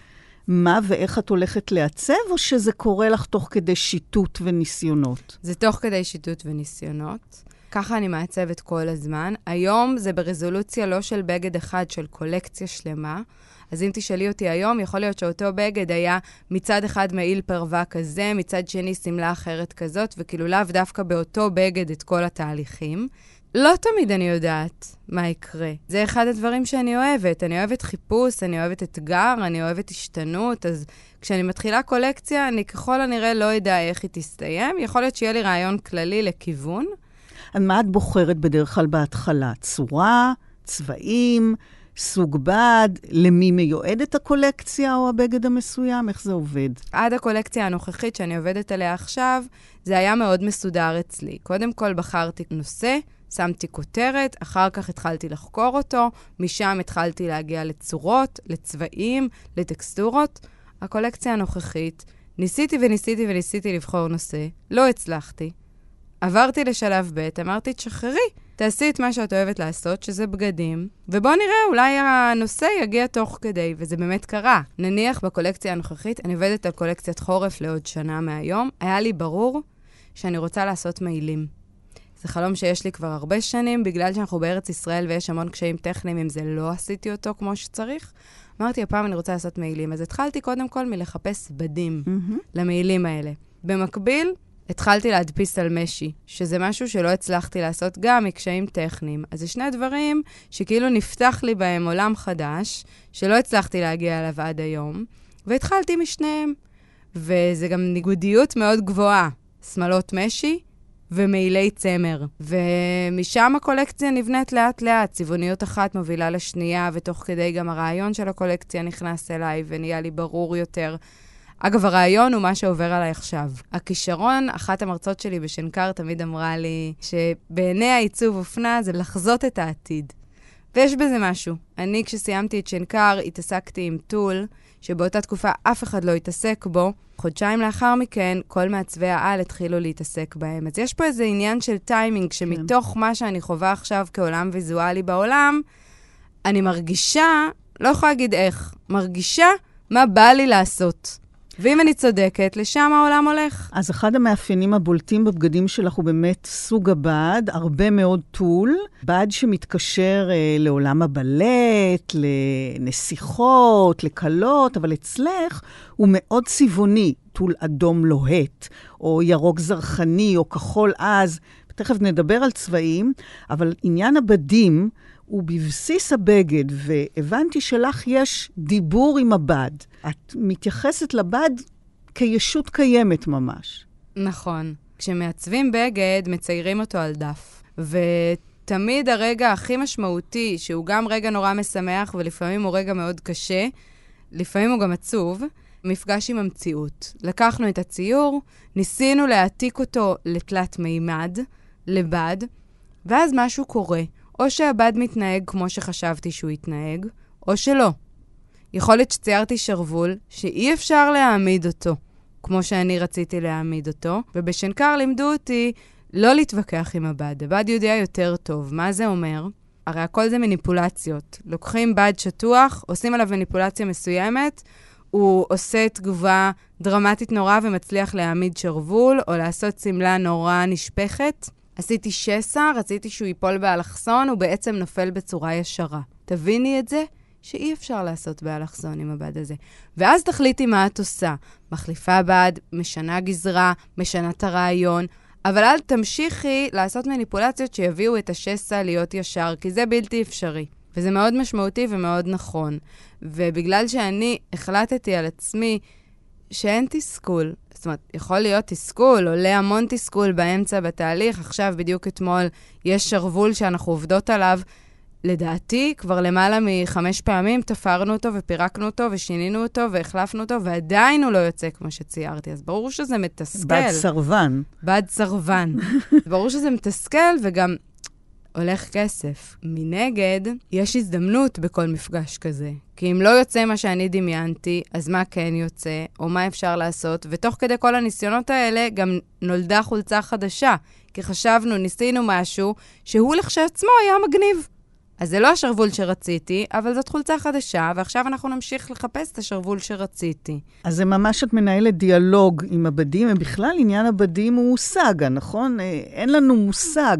מה ואיך את הולכת לעצב, או שזה קורה לך תוך כדי שיטוט וניסיונות? זה תוך כדי שיטוט וניסיונות. ככה אני מעצבת כל הזמן. היום זה ברזולוציה לא של בגד אחד, של קולקציה שלמה. אז אם תשאלי אותי היום, יכול להיות שאותו בגד היה מצד אחד מעיל פרווה כזה, מצד שני שמלה אחרת כזאת, וכאילו לאו דווקא באותו בגד את כל התהליכים. לא תמיד אני יודעת מה יקרה. זה אחד הדברים שאני אוהבת. אני אוהבת חיפוש, אני אוהבת אתגר, אני אוהבת השתנות, אז כשאני מתחילה קולקציה, אני ככל הנראה לא אדע איך היא תסתיים. יכול להיות שיהיה לי רעיון כללי לכיוון. מה את בוחרת בדרך כלל בהתחלה? צורה, צבעים, סוג בד, למי מיועדת הקולקציה או הבגד המסוים? איך זה עובד? עד הקולקציה הנוכחית שאני עובדת עליה עכשיו, זה היה מאוד מסודר אצלי. קודם כל בחרתי נושא, שמתי כותרת, אחר כך התחלתי לחקור אותו, משם התחלתי להגיע לצורות, לצבעים, לטקסטורות. הקולקציה הנוכחית, ניסיתי וניסיתי וניסיתי לבחור נושא, לא הצלחתי. עברתי לשלב ב', אמרתי, תשחררי, תעשי את מה שאת אוהבת לעשות, שזה בגדים, ובואו נראה, אולי הנושא יגיע תוך כדי, וזה באמת קרה. נניח בקולקציה הנוכחית, אני עובדת על קולקציית חורף לעוד שנה מהיום, היה לי ברור שאני רוצה לעשות מעילים. זה חלום שיש לי כבר הרבה שנים, בגלל שאנחנו בארץ ישראל ויש המון קשיים טכניים, אם זה לא עשיתי אותו כמו שצריך. אמרתי, הפעם אני רוצה לעשות מעילים. אז התחלתי קודם כל מלחפש בדים mm-hmm. למעילים האלה. במקביל, התחלתי להדפיס על משי, שזה משהו שלא הצלחתי לעשות גם מקשיים טכניים. אז זה שני דברים שכאילו נפתח לי בהם עולם חדש, שלא הצלחתי להגיע אליו עד היום, והתחלתי משניהם. וזה גם ניגודיות מאוד גבוהה, שמלות משי ומעילי צמר. ומשם הקולקציה נבנית לאט-לאט, צבעוניות אחת מובילה לשנייה, ותוך כדי גם הרעיון של הקולקציה נכנס אליי ונהיה לי ברור יותר. אגב, הרעיון הוא מה שעובר עליי עכשיו. הכישרון, אחת המרצות שלי בשנקר תמיד אמרה לי שבעיני העיצוב אופנה זה לחזות את העתיד. ויש בזה משהו. אני, כשסיימתי את שנקר, התעסקתי עם טול, שבאותה תקופה אף אחד לא התעסק בו. חודשיים לאחר מכן, כל מעצבי העל התחילו להתעסק בהם. אז יש פה איזה עניין של טיימינג, שמתוך כן. מה שאני חווה עכשיו כעולם ויזואלי בעולם, אני מרגישה, לא יכולה להגיד איך, מרגישה מה בא לי לעשות. ואם אני צודקת, לשם העולם הולך. אז אחד המאפיינים הבולטים בבגדים שלך הוא באמת סוג הבד, הרבה מאוד טול, בד שמתקשר אה, לעולם הבלט, לנסיכות, לקלות, אבל אצלך הוא מאוד צבעוני, טול אדום לוהט, או ירוק זרחני, או כחול עז. תכף נדבר על צבעים, אבל עניין הבדים הוא בבסיס הבגד, והבנתי שלך יש דיבור עם הבד. את מתייחסת לבד כישות קיימת ממש. נכון. כשמעצבים בגד, מציירים אותו על דף. ותמיד הרגע הכי משמעותי, שהוא גם רגע נורא משמח ולפעמים הוא רגע מאוד קשה, לפעמים הוא גם עצוב, מפגש עם המציאות. לקחנו את הציור, ניסינו להעתיק אותו לתלת מימד, לבד, ואז משהו קורה. או שהבד מתנהג כמו שחשבתי שהוא יתנהג, או שלא. יכול להיות שציירתי שרוול שאי אפשר להעמיד אותו כמו שאני רציתי להעמיד אותו, ובשנקר לימדו אותי לא להתווכח עם הבד. הבד יודע יותר טוב. מה זה אומר? הרי הכל זה מניפולציות. לוקחים בד שטוח, עושים עליו מניפולציה מסוימת, הוא עושה תגובה דרמטית נורא ומצליח להעמיד שרוול, או לעשות שמלה נורא נשפכת. עשיתי שסע, רציתי שהוא ייפול באלכסון, הוא בעצם נופל בצורה ישרה. תביני את זה, שאי אפשר לעשות באלכסון עם הבד הזה. ואז תחליטי מה את עושה. מחליפה בד, משנה גזרה, משנה את הרעיון, אבל אל תמשיכי לעשות מניפולציות שיביאו את השסע להיות ישר, כי זה בלתי אפשרי. וזה מאוד משמעותי ומאוד נכון. ובגלל שאני החלטתי על עצמי שאין תסכול, זאת אומרת, יכול להיות תסכול, עולה המון תסכול באמצע בתהליך. עכשיו, בדיוק אתמול, יש שרוול שאנחנו עובדות עליו. לדעתי, כבר למעלה מחמש פעמים תפרנו אותו ופירקנו אותו ושינינו אותו והחלפנו אותו, ועדיין הוא לא יוצא כמו שציירתי. אז ברור שזה מתסכל. בד סרבן. בד סרבן. ברור שזה מתסכל, וגם הולך כסף. מנגד, יש הזדמנות בכל מפגש כזה. כי אם לא יוצא מה שאני דמיינתי, אז מה כן יוצא, או מה אפשר לעשות, ותוך כדי כל הניסיונות האלה גם נולדה חולצה חדשה. כי חשבנו, ניסינו משהו, שהוא לכשעצמו היה מגניב. אז זה לא השרוול שרציתי, אבל זאת חולצה חדשה, ועכשיו אנחנו נמשיך לחפש את השרוול שרציתי. אז זה ממש את מנהלת דיאלוג עם הבדים, ובכלל עניין הבדים הוא סאגה, נכון? אה, אין לנו מושג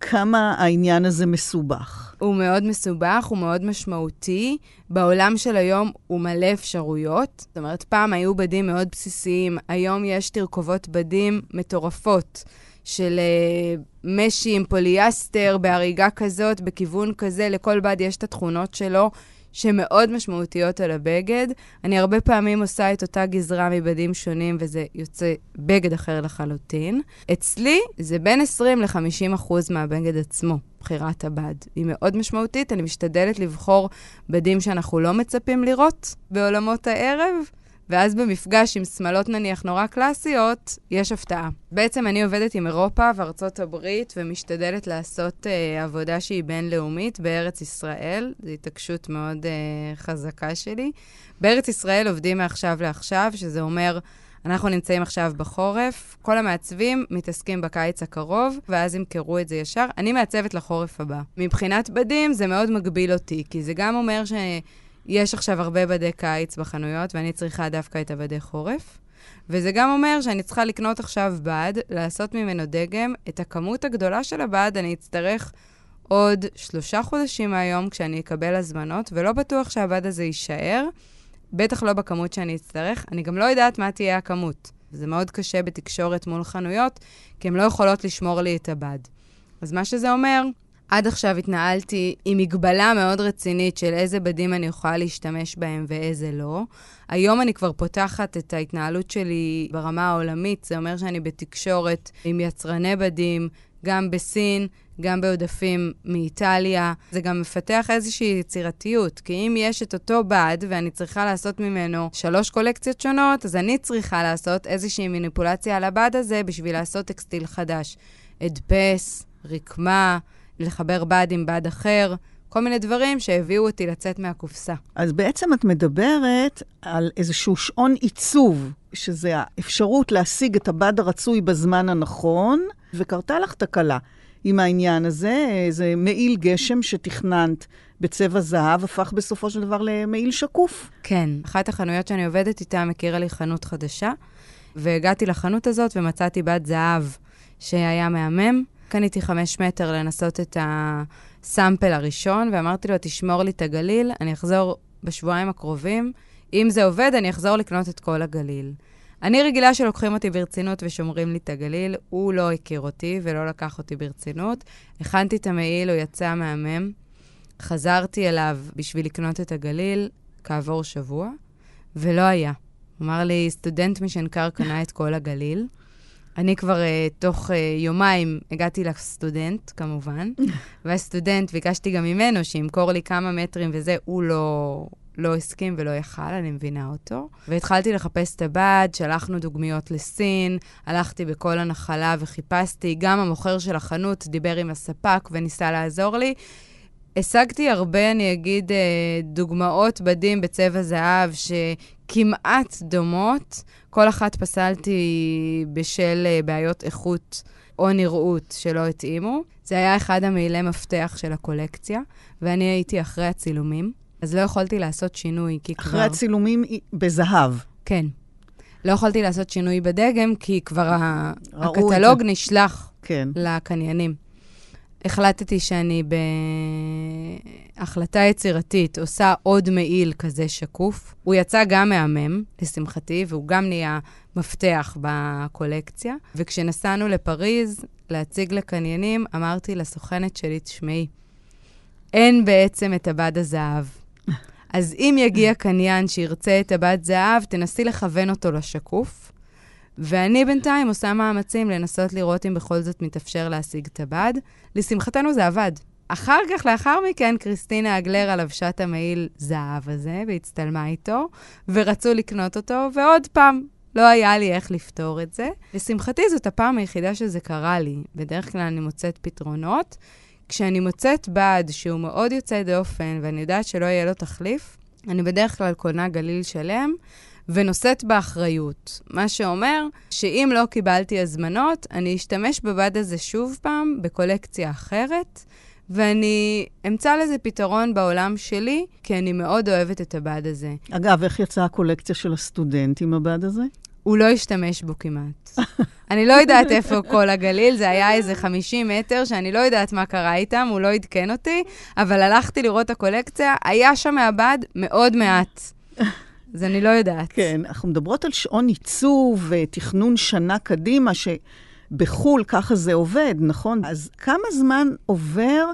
כמה העניין הזה מסובך. הוא מאוד מסובך, הוא מאוד משמעותי. בעולם של היום הוא מלא אפשרויות. זאת אומרת, פעם היו בדים מאוד בסיסיים, היום יש תרכובות בדים מטורפות. של uh, משי עם פוליאסטר בהריגה כזאת, בכיוון כזה, לכל בד יש את התכונות שלו. שמאוד משמעותיות על הבגד. אני הרבה פעמים עושה את אותה גזרה מבדים שונים, וזה יוצא בגד אחר לחלוטין. אצלי זה בין 20 ל-50 אחוז מהבגד עצמו, בחירת הבד. היא מאוד משמעותית, אני משתדלת לבחור בדים שאנחנו לא מצפים לראות בעולמות הערב. ואז במפגש עם שמלות נניח נורא קלאסיות, יש הפתעה. בעצם אני עובדת עם אירופה וארצות הברית ומשתדלת לעשות uh, עבודה שהיא בינלאומית בארץ ישראל. זו התעקשות מאוד uh, חזקה שלי. בארץ ישראל עובדים מעכשיו לעכשיו, שזה אומר... אנחנו נמצאים עכשיו בחורף, כל המעצבים מתעסקים בקיץ הקרוב, ואז ימכרו את זה ישר. אני מעצבת לחורף הבא. מבחינת בדים זה מאוד מגביל אותי, כי זה גם אומר ש... יש עכשיו הרבה בדי קיץ בחנויות, ואני צריכה דווקא את הבדי חורף. וזה גם אומר שאני צריכה לקנות עכשיו בד, לעשות ממנו דגם. את הכמות הגדולה של הבד אני אצטרך עוד שלושה חודשים מהיום כשאני אקבל הזמנות, ולא בטוח שהבד הזה יישאר, בטח לא בכמות שאני אצטרך. אני גם לא יודעת מה תהיה הכמות. זה מאוד קשה בתקשורת מול חנויות, כי הן לא יכולות לשמור לי את הבד. אז מה שזה אומר, עד עכשיו התנהלתי עם מגבלה מאוד רצינית של איזה בדים אני יכולה להשתמש בהם ואיזה לא. היום אני כבר פותחת את ההתנהלות שלי ברמה העולמית, זה אומר שאני בתקשורת עם יצרני בדים, גם בסין, גם בעודפים מאיטליה. זה גם מפתח איזושהי יצירתיות, כי אם יש את אותו בד ואני צריכה לעשות ממנו שלוש קולקציות שונות, אז אני צריכה לעשות איזושהי מניפולציה על הבד הזה בשביל לעשות טקסטיל חדש. הדפס, רקמה, לחבר בד עם בד אחר, כל מיני דברים שהביאו אותי לצאת מהקופסה. אז בעצם את מדברת על איזשהו שעון עיצוב, שזה האפשרות להשיג את הבד הרצוי בזמן הנכון, וקרתה לך תקלה. עם העניין הזה, איזה מעיל גשם שתכננת בצבע זהב, הפך בסופו של דבר למעיל שקוף. כן, אחת החנויות שאני עובדת איתה מכירה לי חנות חדשה, והגעתי לחנות הזאת ומצאתי בד זהב שהיה מהמם, קניתי חמש מטר לנסות את הסאמפל הראשון, ואמרתי לו, תשמור לי את הגליל, אני אחזור בשבועיים הקרובים. אם זה עובד, אני אחזור לקנות את כל הגליל. אני רגילה שלוקחים אותי ברצינות ושומרים לי את הגליל. הוא לא הכיר אותי ולא לקח אותי ברצינות. הכנתי את המעיל, הוא יצא מהמם. חזרתי אליו בשביל לקנות את הגליל כעבור שבוע, ולא היה. אמר לי, סטודנט משנקר קנה את כל הגליל. אני כבר uh, תוך uh, יומיים הגעתי לסטודנט, כמובן, (laughs) והסטודנט, ביקשתי גם ממנו שימכור לי כמה מטרים וזה, הוא לא, לא הסכים ולא יכל, אני מבינה אותו. והתחלתי לחפש את הבד, שלחנו דוגמיות לסין, הלכתי בכל הנחלה וחיפשתי, גם המוכר של החנות דיבר עם הספק וניסה לעזור לי. השגתי הרבה, אני אגיד, אה, דוגמאות בדים בצבע זהב שכמעט דומות. כל אחת פסלתי בשל אה, בעיות איכות או נראות שלא התאימו. זה היה אחד המעילי מפתח של הקולקציה, ואני הייתי אחרי הצילומים, אז לא יכולתי לעשות שינוי, כי אחרי כבר... אחרי הצילומים בזהב. כן. לא יכולתי לעשות שינוי בדגם, כי כבר הקטלוג נשלח כן. לקניינים. החלטתי שאני בהחלטה יצירתית עושה עוד מעיל כזה שקוף. הוא יצא גם מהמם, לשמחתי, והוא גם נהיה מפתח בקולקציה. וכשנסענו לפריז להציג לקניינים, אמרתי לסוכנת שלי, תשמעי, אין בעצם את הבד הזהב. (laughs) אז אם יגיע קניין שירצה את הבד זהב, תנסי לכוון אותו לשקוף. ואני בינתיים עושה מאמצים לנסות לראות אם בכל זאת מתאפשר להשיג הבד. לשמחתנו זה עבד. אחר כך, לאחר מכן, קריסטינה אגלרה לבשה את המעיל זהב הזה והצטלמה איתו, ורצו לקנות אותו, ועוד פעם, לא היה לי איך לפתור את זה. לשמחתי, זאת הפעם היחידה שזה קרה לי. בדרך כלל אני מוצאת פתרונות. כשאני מוצאת בד שהוא מאוד יוצא דופן, ואני יודעת שלא יהיה לו תחליף, אני בדרך כלל קונה גליל שלם, ונושאת באחריות. מה שאומר שאם לא קיבלתי הזמנות, אני אשתמש בבד הזה שוב פעם, בקולקציה אחרת, ואני אמצא לזה פתרון בעולם שלי, כי אני מאוד אוהבת את הבד הזה. אגב, איך יצאה הקולקציה של הסטודנט עם הבד הזה? הוא לא השתמש בו כמעט. (laughs) אני לא יודעת איפה כל הגליל, זה היה איזה 50 מטר, שאני לא יודעת מה קרה איתם, הוא לא עדכן אותי, אבל הלכתי לראות את הקולקציה, היה שם מהבד מאוד מעט. אז אני לא יודעת. כן, אנחנו מדברות על שעון עיצוב ותכנון שנה קדימה, שבחו"ל ככה זה עובד, נכון? אז כמה זמן עובר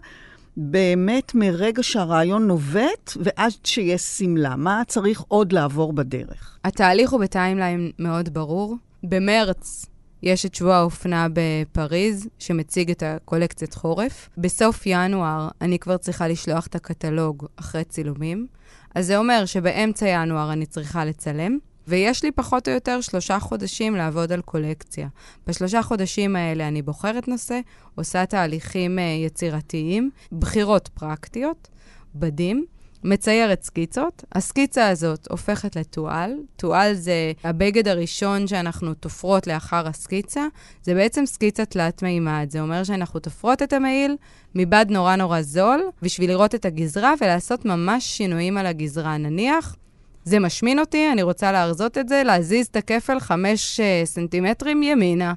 באמת מרגע שהרעיון נובט ועד שיש שמלה? מה צריך עוד לעבור בדרך? התהליך הוא בטיימליין מאוד ברור. במרץ יש את שבוע האופנה בפריז, שמציג את הקולקציית חורף. בסוף ינואר אני כבר צריכה לשלוח את הקטלוג אחרי צילומים. אז זה אומר שבאמצע ינואר אני צריכה לצלם, ויש לי פחות או יותר שלושה חודשים לעבוד על קולקציה. בשלושה חודשים האלה אני בוחרת נושא, עושה תהליכים uh, יצירתיים, בחירות פרקטיות, בדים. מציירת סקיצות. הסקיצה הזאת הופכת לטואל. טואל זה הבגד הראשון שאנחנו תופרות לאחר הסקיצה. זה בעצם סקיצה תלת מימד. זה אומר שאנחנו תופרות את המעיל מבד נורא נורא זול, בשביל לראות את הגזרה ולעשות ממש שינויים על הגזרה. נניח, זה משמין אותי, אני רוצה להרזות את זה, להזיז את הכפל 5 אה, סנטימטרים ימינה.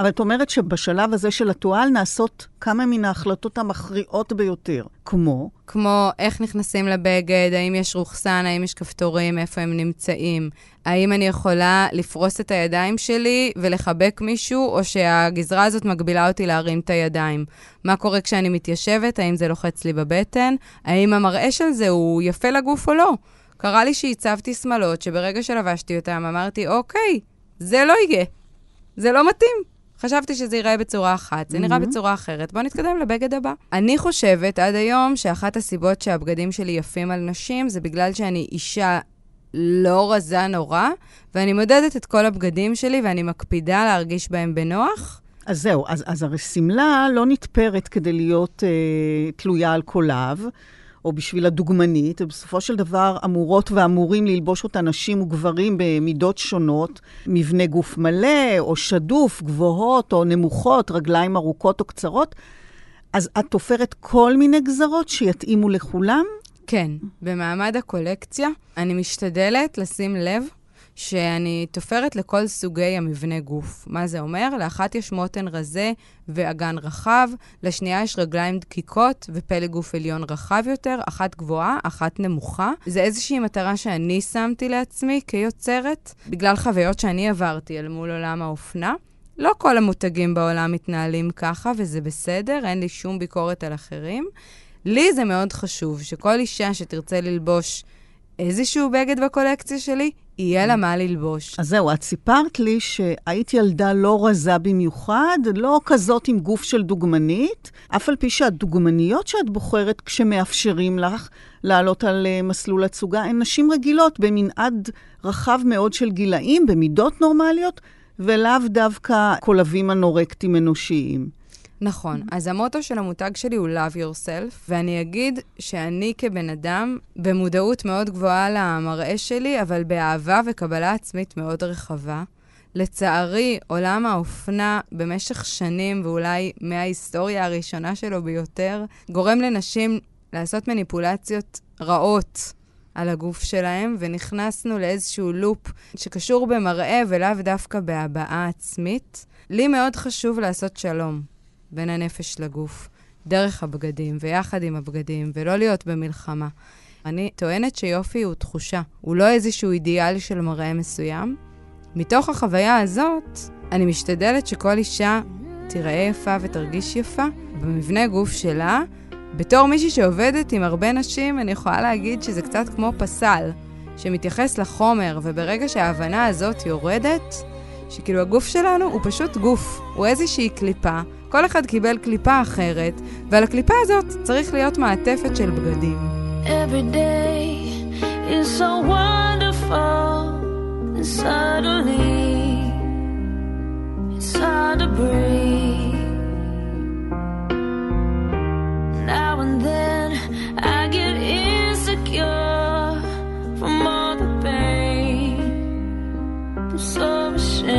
אבל את אומרת שבשלב הזה של הטואל נעשות כמה מן ההחלטות המכריעות ביותר, כמו? כמו איך נכנסים לבגד, האם יש רוכסן, האם יש כפתורים, איפה הם נמצאים, האם אני יכולה לפרוס את הידיים שלי ולחבק מישהו, או שהגזרה הזאת מגבילה אותי להרים את הידיים. מה קורה כשאני מתיישבת, האם זה לוחץ לי בבטן, האם המראה של זה הוא יפה לגוף או לא. קרה לי שהצבתי שמלות, שברגע שלבשתי אותם אמרתי, אוקיי, זה לא יהיה. זה לא מתאים. חשבתי שזה ייראה בצורה אחת, זה נראה mm-hmm. בצורה אחרת. בואו נתקדם לבגד הבא. אני חושבת עד היום שאחת הסיבות שהבגדים שלי יפים על נשים זה בגלל שאני אישה לא רזה נורא, ואני מודדת את כל הבגדים שלי ואני מקפידה להרגיש בהם בנוח. אז זהו, אז, אז הרי שמלה לא נתפרת כדי להיות אה, תלויה על קולב. או בשביל הדוגמנית, ובסופו של דבר אמורות ואמורים ללבוש אותה נשים וגברים במידות שונות, מבנה גוף מלא, או שדוף, גבוהות או נמוכות, רגליים ארוכות או קצרות. אז את תופרת כל מיני גזרות שיתאימו לכולם? כן. במעמד הקולקציה אני משתדלת לשים לב שאני תופרת לכל סוגי המבנה גוף. מה זה אומר? לאחת יש מותן רזה ואגן רחב, לשנייה יש רגליים דקיקות ופלג גוף עליון רחב יותר, אחת גבוהה, אחת נמוכה. זה איזושהי מטרה שאני שמתי לעצמי כיוצרת, בגלל חוויות שאני עברתי אל מול עולם האופנה. לא כל המותגים בעולם מתנהלים ככה, וזה בסדר, אין לי שום ביקורת על אחרים. לי זה מאוד חשוב שכל אישה שתרצה ללבוש איזשהו בגד בקולקציה שלי, יהיה לה מה ללבוש. אז זהו, את סיפרת לי שהיית ילדה לא רזה במיוחד, לא כזאת עם גוף של דוגמנית, אף על פי שהדוגמניות שאת בוחרת כשמאפשרים לך לעלות על uh, מסלול הצוגה, הן נשים רגילות במנעד רחב מאוד של גילאים, במידות נורמליות, ולאו דווקא קולבים אנורקטיים אנושיים. נכון. אז המוטו של המותג שלי הוא Love Yourself, ואני אגיד שאני כבן אדם, במודעות מאוד גבוהה למראה שלי, אבל באהבה וקבלה עצמית מאוד רחבה. לצערי, עולם האופנה במשך שנים, ואולי מההיסטוריה הראשונה שלו ביותר, גורם לנשים לעשות מניפולציות רעות על הגוף שלהם, ונכנסנו לאיזשהו לופ שקשור במראה ולאו דווקא בהבעה עצמית. לי מאוד חשוב לעשות שלום. בין הנפש לגוף, דרך הבגדים ויחד עם הבגדים, ולא להיות במלחמה. אני טוענת שיופי הוא תחושה, הוא לא איזשהו אידיאל של מראה מסוים. מתוך החוויה הזאת, אני משתדלת שכל אישה תיראה יפה ותרגיש יפה במבנה גוף שלה. בתור מישהי שעובדת עם הרבה נשים, אני יכולה להגיד שזה קצת כמו פסל, שמתייחס לחומר, וברגע שההבנה הזאת יורדת, שכאילו הגוף שלנו הוא פשוט גוף, הוא איזושהי קליפה, כל אחד קיבל קליפה אחרת, ועל הקליפה הזאת צריך להיות מעטפת של בגדים. Every day is so wonderful, and suddenly it's hard to breathe. Now and then I get insecure from all the pain. I'm so ashamed.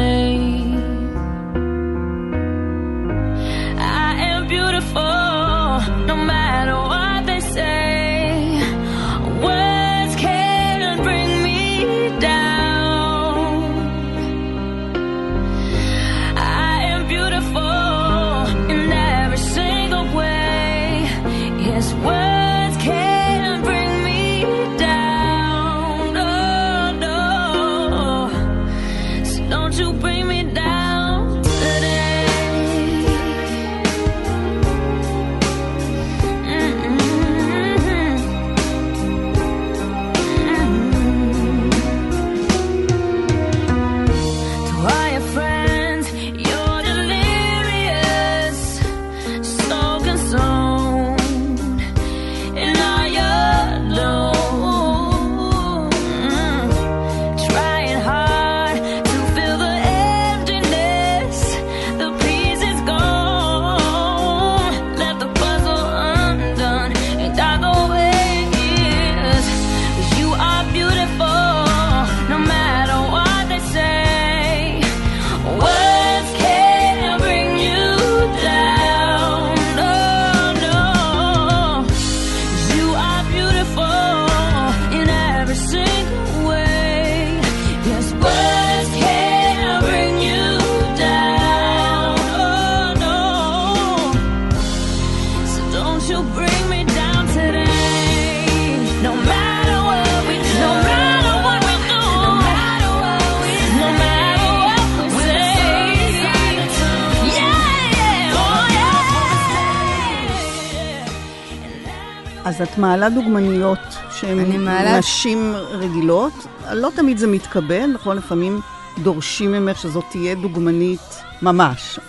מעלה דוגמניות שהן מעלה- נשים רגילות. לא תמיד זה מתקבל, נכון? לפעמים דורשים ממך שזאת תהיה דוגמנית ממש.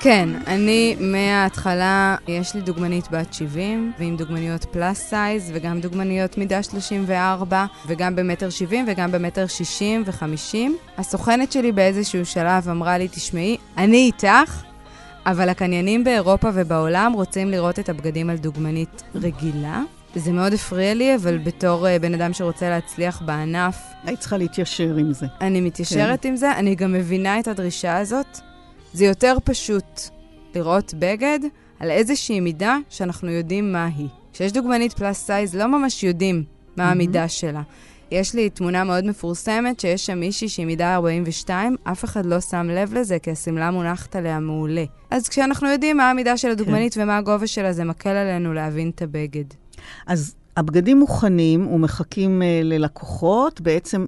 כן, אני מההתחלה, יש לי דוגמנית בת 70, ועם דוגמניות פלאס סייז, וגם דוגמניות מידה 34, וגם במטר 70 וגם במטר 60 ו-50. הסוכנת שלי באיזשהו שלב אמרה לי, תשמעי, אני איתך, אבל הקניינים באירופה ובעולם רוצים לראות את הבגדים על דוגמנית רגילה. זה מאוד הפריע לי, אבל בתור uh, בן אדם שרוצה להצליח בענף, היית צריכה להתיישר עם זה. אני מתיישרת עם זה, אני גם מבינה את הדרישה הזאת. זה יותר פשוט לראות בגד על איזושהי מידה שאנחנו יודעים מה היא. כשיש דוגמנית פלאס סייז, לא ממש יודעים מה המידה שלה. יש לי תמונה מאוד מפורסמת שיש שם מישהי שהיא מידה 42, אף אחד לא שם לב לזה כי השמלה מונחת עליה מעולה. אז כשאנחנו יודעים מה המידה של הדוגמנית ומה הגובה שלה, זה מקל עלינו להבין את הבגד. אז הבגדים מוכנים ומחכים uh, ללקוחות. בעצם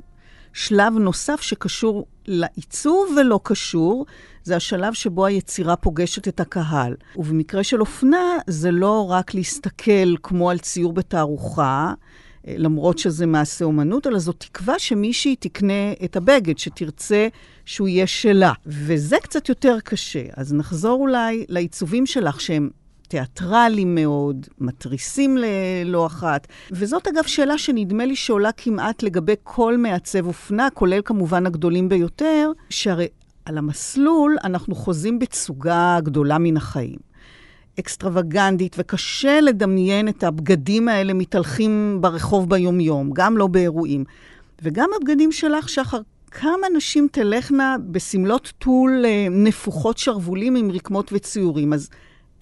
שלב נוסף שקשור לעיצוב ולא קשור, זה השלב שבו היצירה פוגשת את הקהל. ובמקרה של אופנה, זה לא רק להסתכל כמו על ציור בתערוכה, אה, למרות שזה מעשה אומנות, אלא זו תקווה שמישהי תקנה את הבגד, שתרצה שהוא יהיה שלה. וזה קצת יותר קשה. אז נחזור אולי לעיצובים שלך, שהם תיאטרליים מאוד, מתריסים ללא אחת. וזאת אגב שאלה שנדמה לי שעולה כמעט לגבי כל מעצב אופנה, כולל כמובן הגדולים ביותר, שהרי על המסלול אנחנו חוזים בתסוגה גדולה מן החיים. אקסטרווגנדית, וקשה לדמיין את הבגדים האלה מתהלכים ברחוב ביומיום, גם לא באירועים. וגם הבגדים שלך, שחר, כמה נשים תלכנה בשמלות טול אה, נפוחות שרוולים עם רקמות וציורים. אז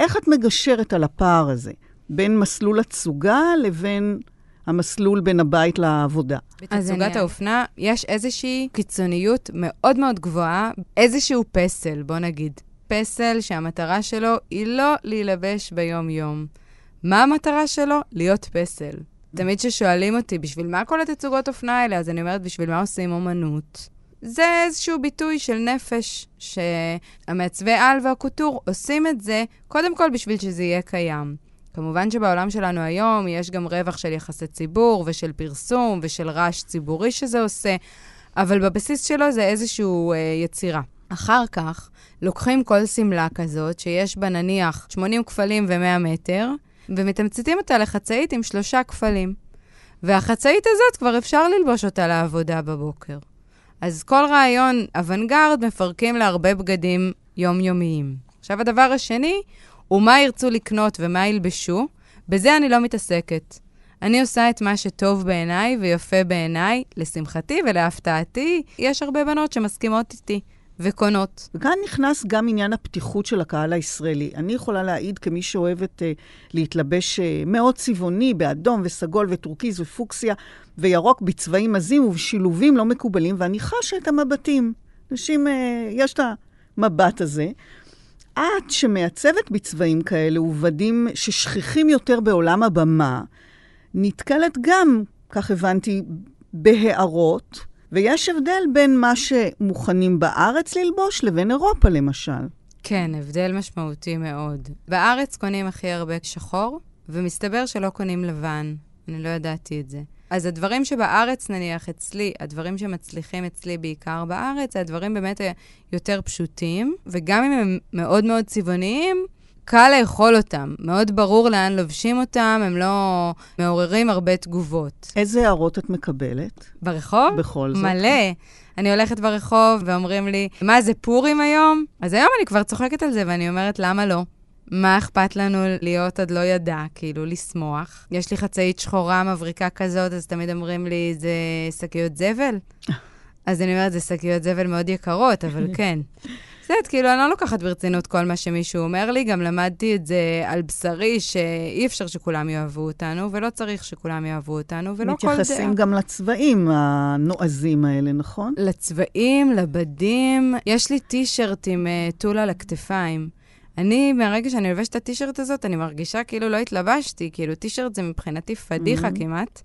איך את מגשרת על הפער הזה בין מסלול התסוגה לבין המסלול בין הבית לעבודה? בתצוגת האופנה יש איזושהי קיצוניות מאוד מאוד גבוהה, איזשהו פסל, בוא נגיד. פסל שהמטרה שלו היא לא להילבש ביום-יום. מה המטרה שלו? להיות פסל. תמיד כששואלים אותי, בשביל מה כל התצוגות אופנה האלה? אז אני אומרת, בשביל מה עושים אומנות? זה איזשהו ביטוי של נפש, שהמעצבי על והקוטור עושים את זה, קודם כל בשביל שזה יהיה קיים. כמובן שבעולם שלנו היום יש גם רווח של יחסי ציבור ושל פרסום ושל רעש ציבורי שזה עושה, אבל בבסיס שלו זה איזושהי אה, יצירה. אחר כך, לוקחים כל שמלה כזאת, שיש בה נניח 80 כפלים ו-100 מטר, ומתמצתים אותה לחצאית עם שלושה כפלים. והחצאית הזאת, כבר אפשר ללבוש אותה לעבודה בבוקר. אז כל רעיון אוונגרד מפרקים להרבה בגדים יומיומיים. עכשיו, הדבר השני הוא מה ירצו לקנות ומה ילבשו. בזה אני לא מתעסקת. אני עושה את מה שטוב בעיניי ויפה בעיניי, לשמחתי ולהפתעתי, יש הרבה בנות שמסכימות איתי. וקונות. וכאן נכנס גם עניין הפתיחות של הקהל הישראלי. אני יכולה להעיד כמי שאוהבת uh, להתלבש uh, מאוד צבעוני, באדום וסגול וטורקיז ופוקסיה וירוק בצבעים עזים ובשילובים לא מקובלים, ואני חשה את המבטים. נשים, uh, יש את המבט הזה. את שמעצבת בצבעים כאלה ובדים ששכיחים יותר בעולם הבמה, נתקלת גם, כך הבנתי, בהערות, ויש הבדל בין מה שמוכנים בארץ ללבוש לבין אירופה, למשל. כן, הבדל משמעותי מאוד. בארץ קונים הכי הרבה שחור, ומסתבר שלא קונים לבן. אני לא ידעתי את זה. אז הדברים שבארץ, נניח, אצלי, הדברים שמצליחים אצלי בעיקר בארץ, הדברים באמת יותר פשוטים, וגם אם הם מאוד מאוד צבעוניים, קל לאכול אותם. מאוד ברור לאן לובשים אותם, הם לא מעוררים הרבה תגובות. איזה הערות את מקבלת? ברחוב? בכל זאת. מלא. אני הולכת ברחוב ואומרים לי, מה זה פורים היום? אז היום אני כבר צוחקת על זה ואני אומרת, למה לא? מה אכפת לנו להיות עוד לא ידע, כאילו, לשמוח? יש לי חצאית שחורה מבריקה כזאת, אז תמיד אומרים לי, זה שקיות זבל? אז אני אומרת, זה שקיות זבל מאוד יקרות, אבל (laughs) כן. בסדר, כאילו, אני לא לוקחת ברצינות כל מה שמישהו אומר לי, גם למדתי את זה על בשרי, שאי אפשר שכולם יאהבו אותנו, ולא צריך שכולם יאהבו אותנו, ולא כל דעה. מתייחסים גם לצבעים הנועזים האלה, נכון? לצבעים, לבדים. יש לי טישרט עם uh, טול על הכתפיים. אני, מהרגע שאני לובשת את הטישרט הזאת, אני מרגישה כאילו לא התלבשתי, כאילו טישרט זה מבחינתי פדיחה mm-hmm. כמעט.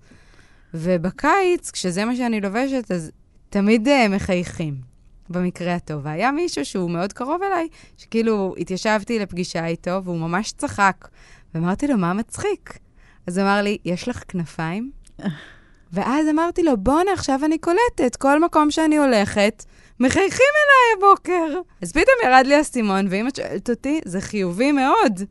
ובקיץ, כשזה מה שאני לובשת, אז תמיד uh, מחייכים, במקרה הטוב. והיה מישהו שהוא מאוד קרוב אליי, שכאילו התיישבתי לפגישה איתו, והוא ממש צחק. ואמרתי לו, מה מצחיק? אז אמר לי, יש לך כנפיים? (laughs) ואז אמרתי לו, בואנה, עכשיו אני קולטת, כל מקום שאני הולכת, מחייכים אליי הבוקר. אז פתאום ירד לי האסימון, ואם את שואלת אותי, זה חיובי מאוד.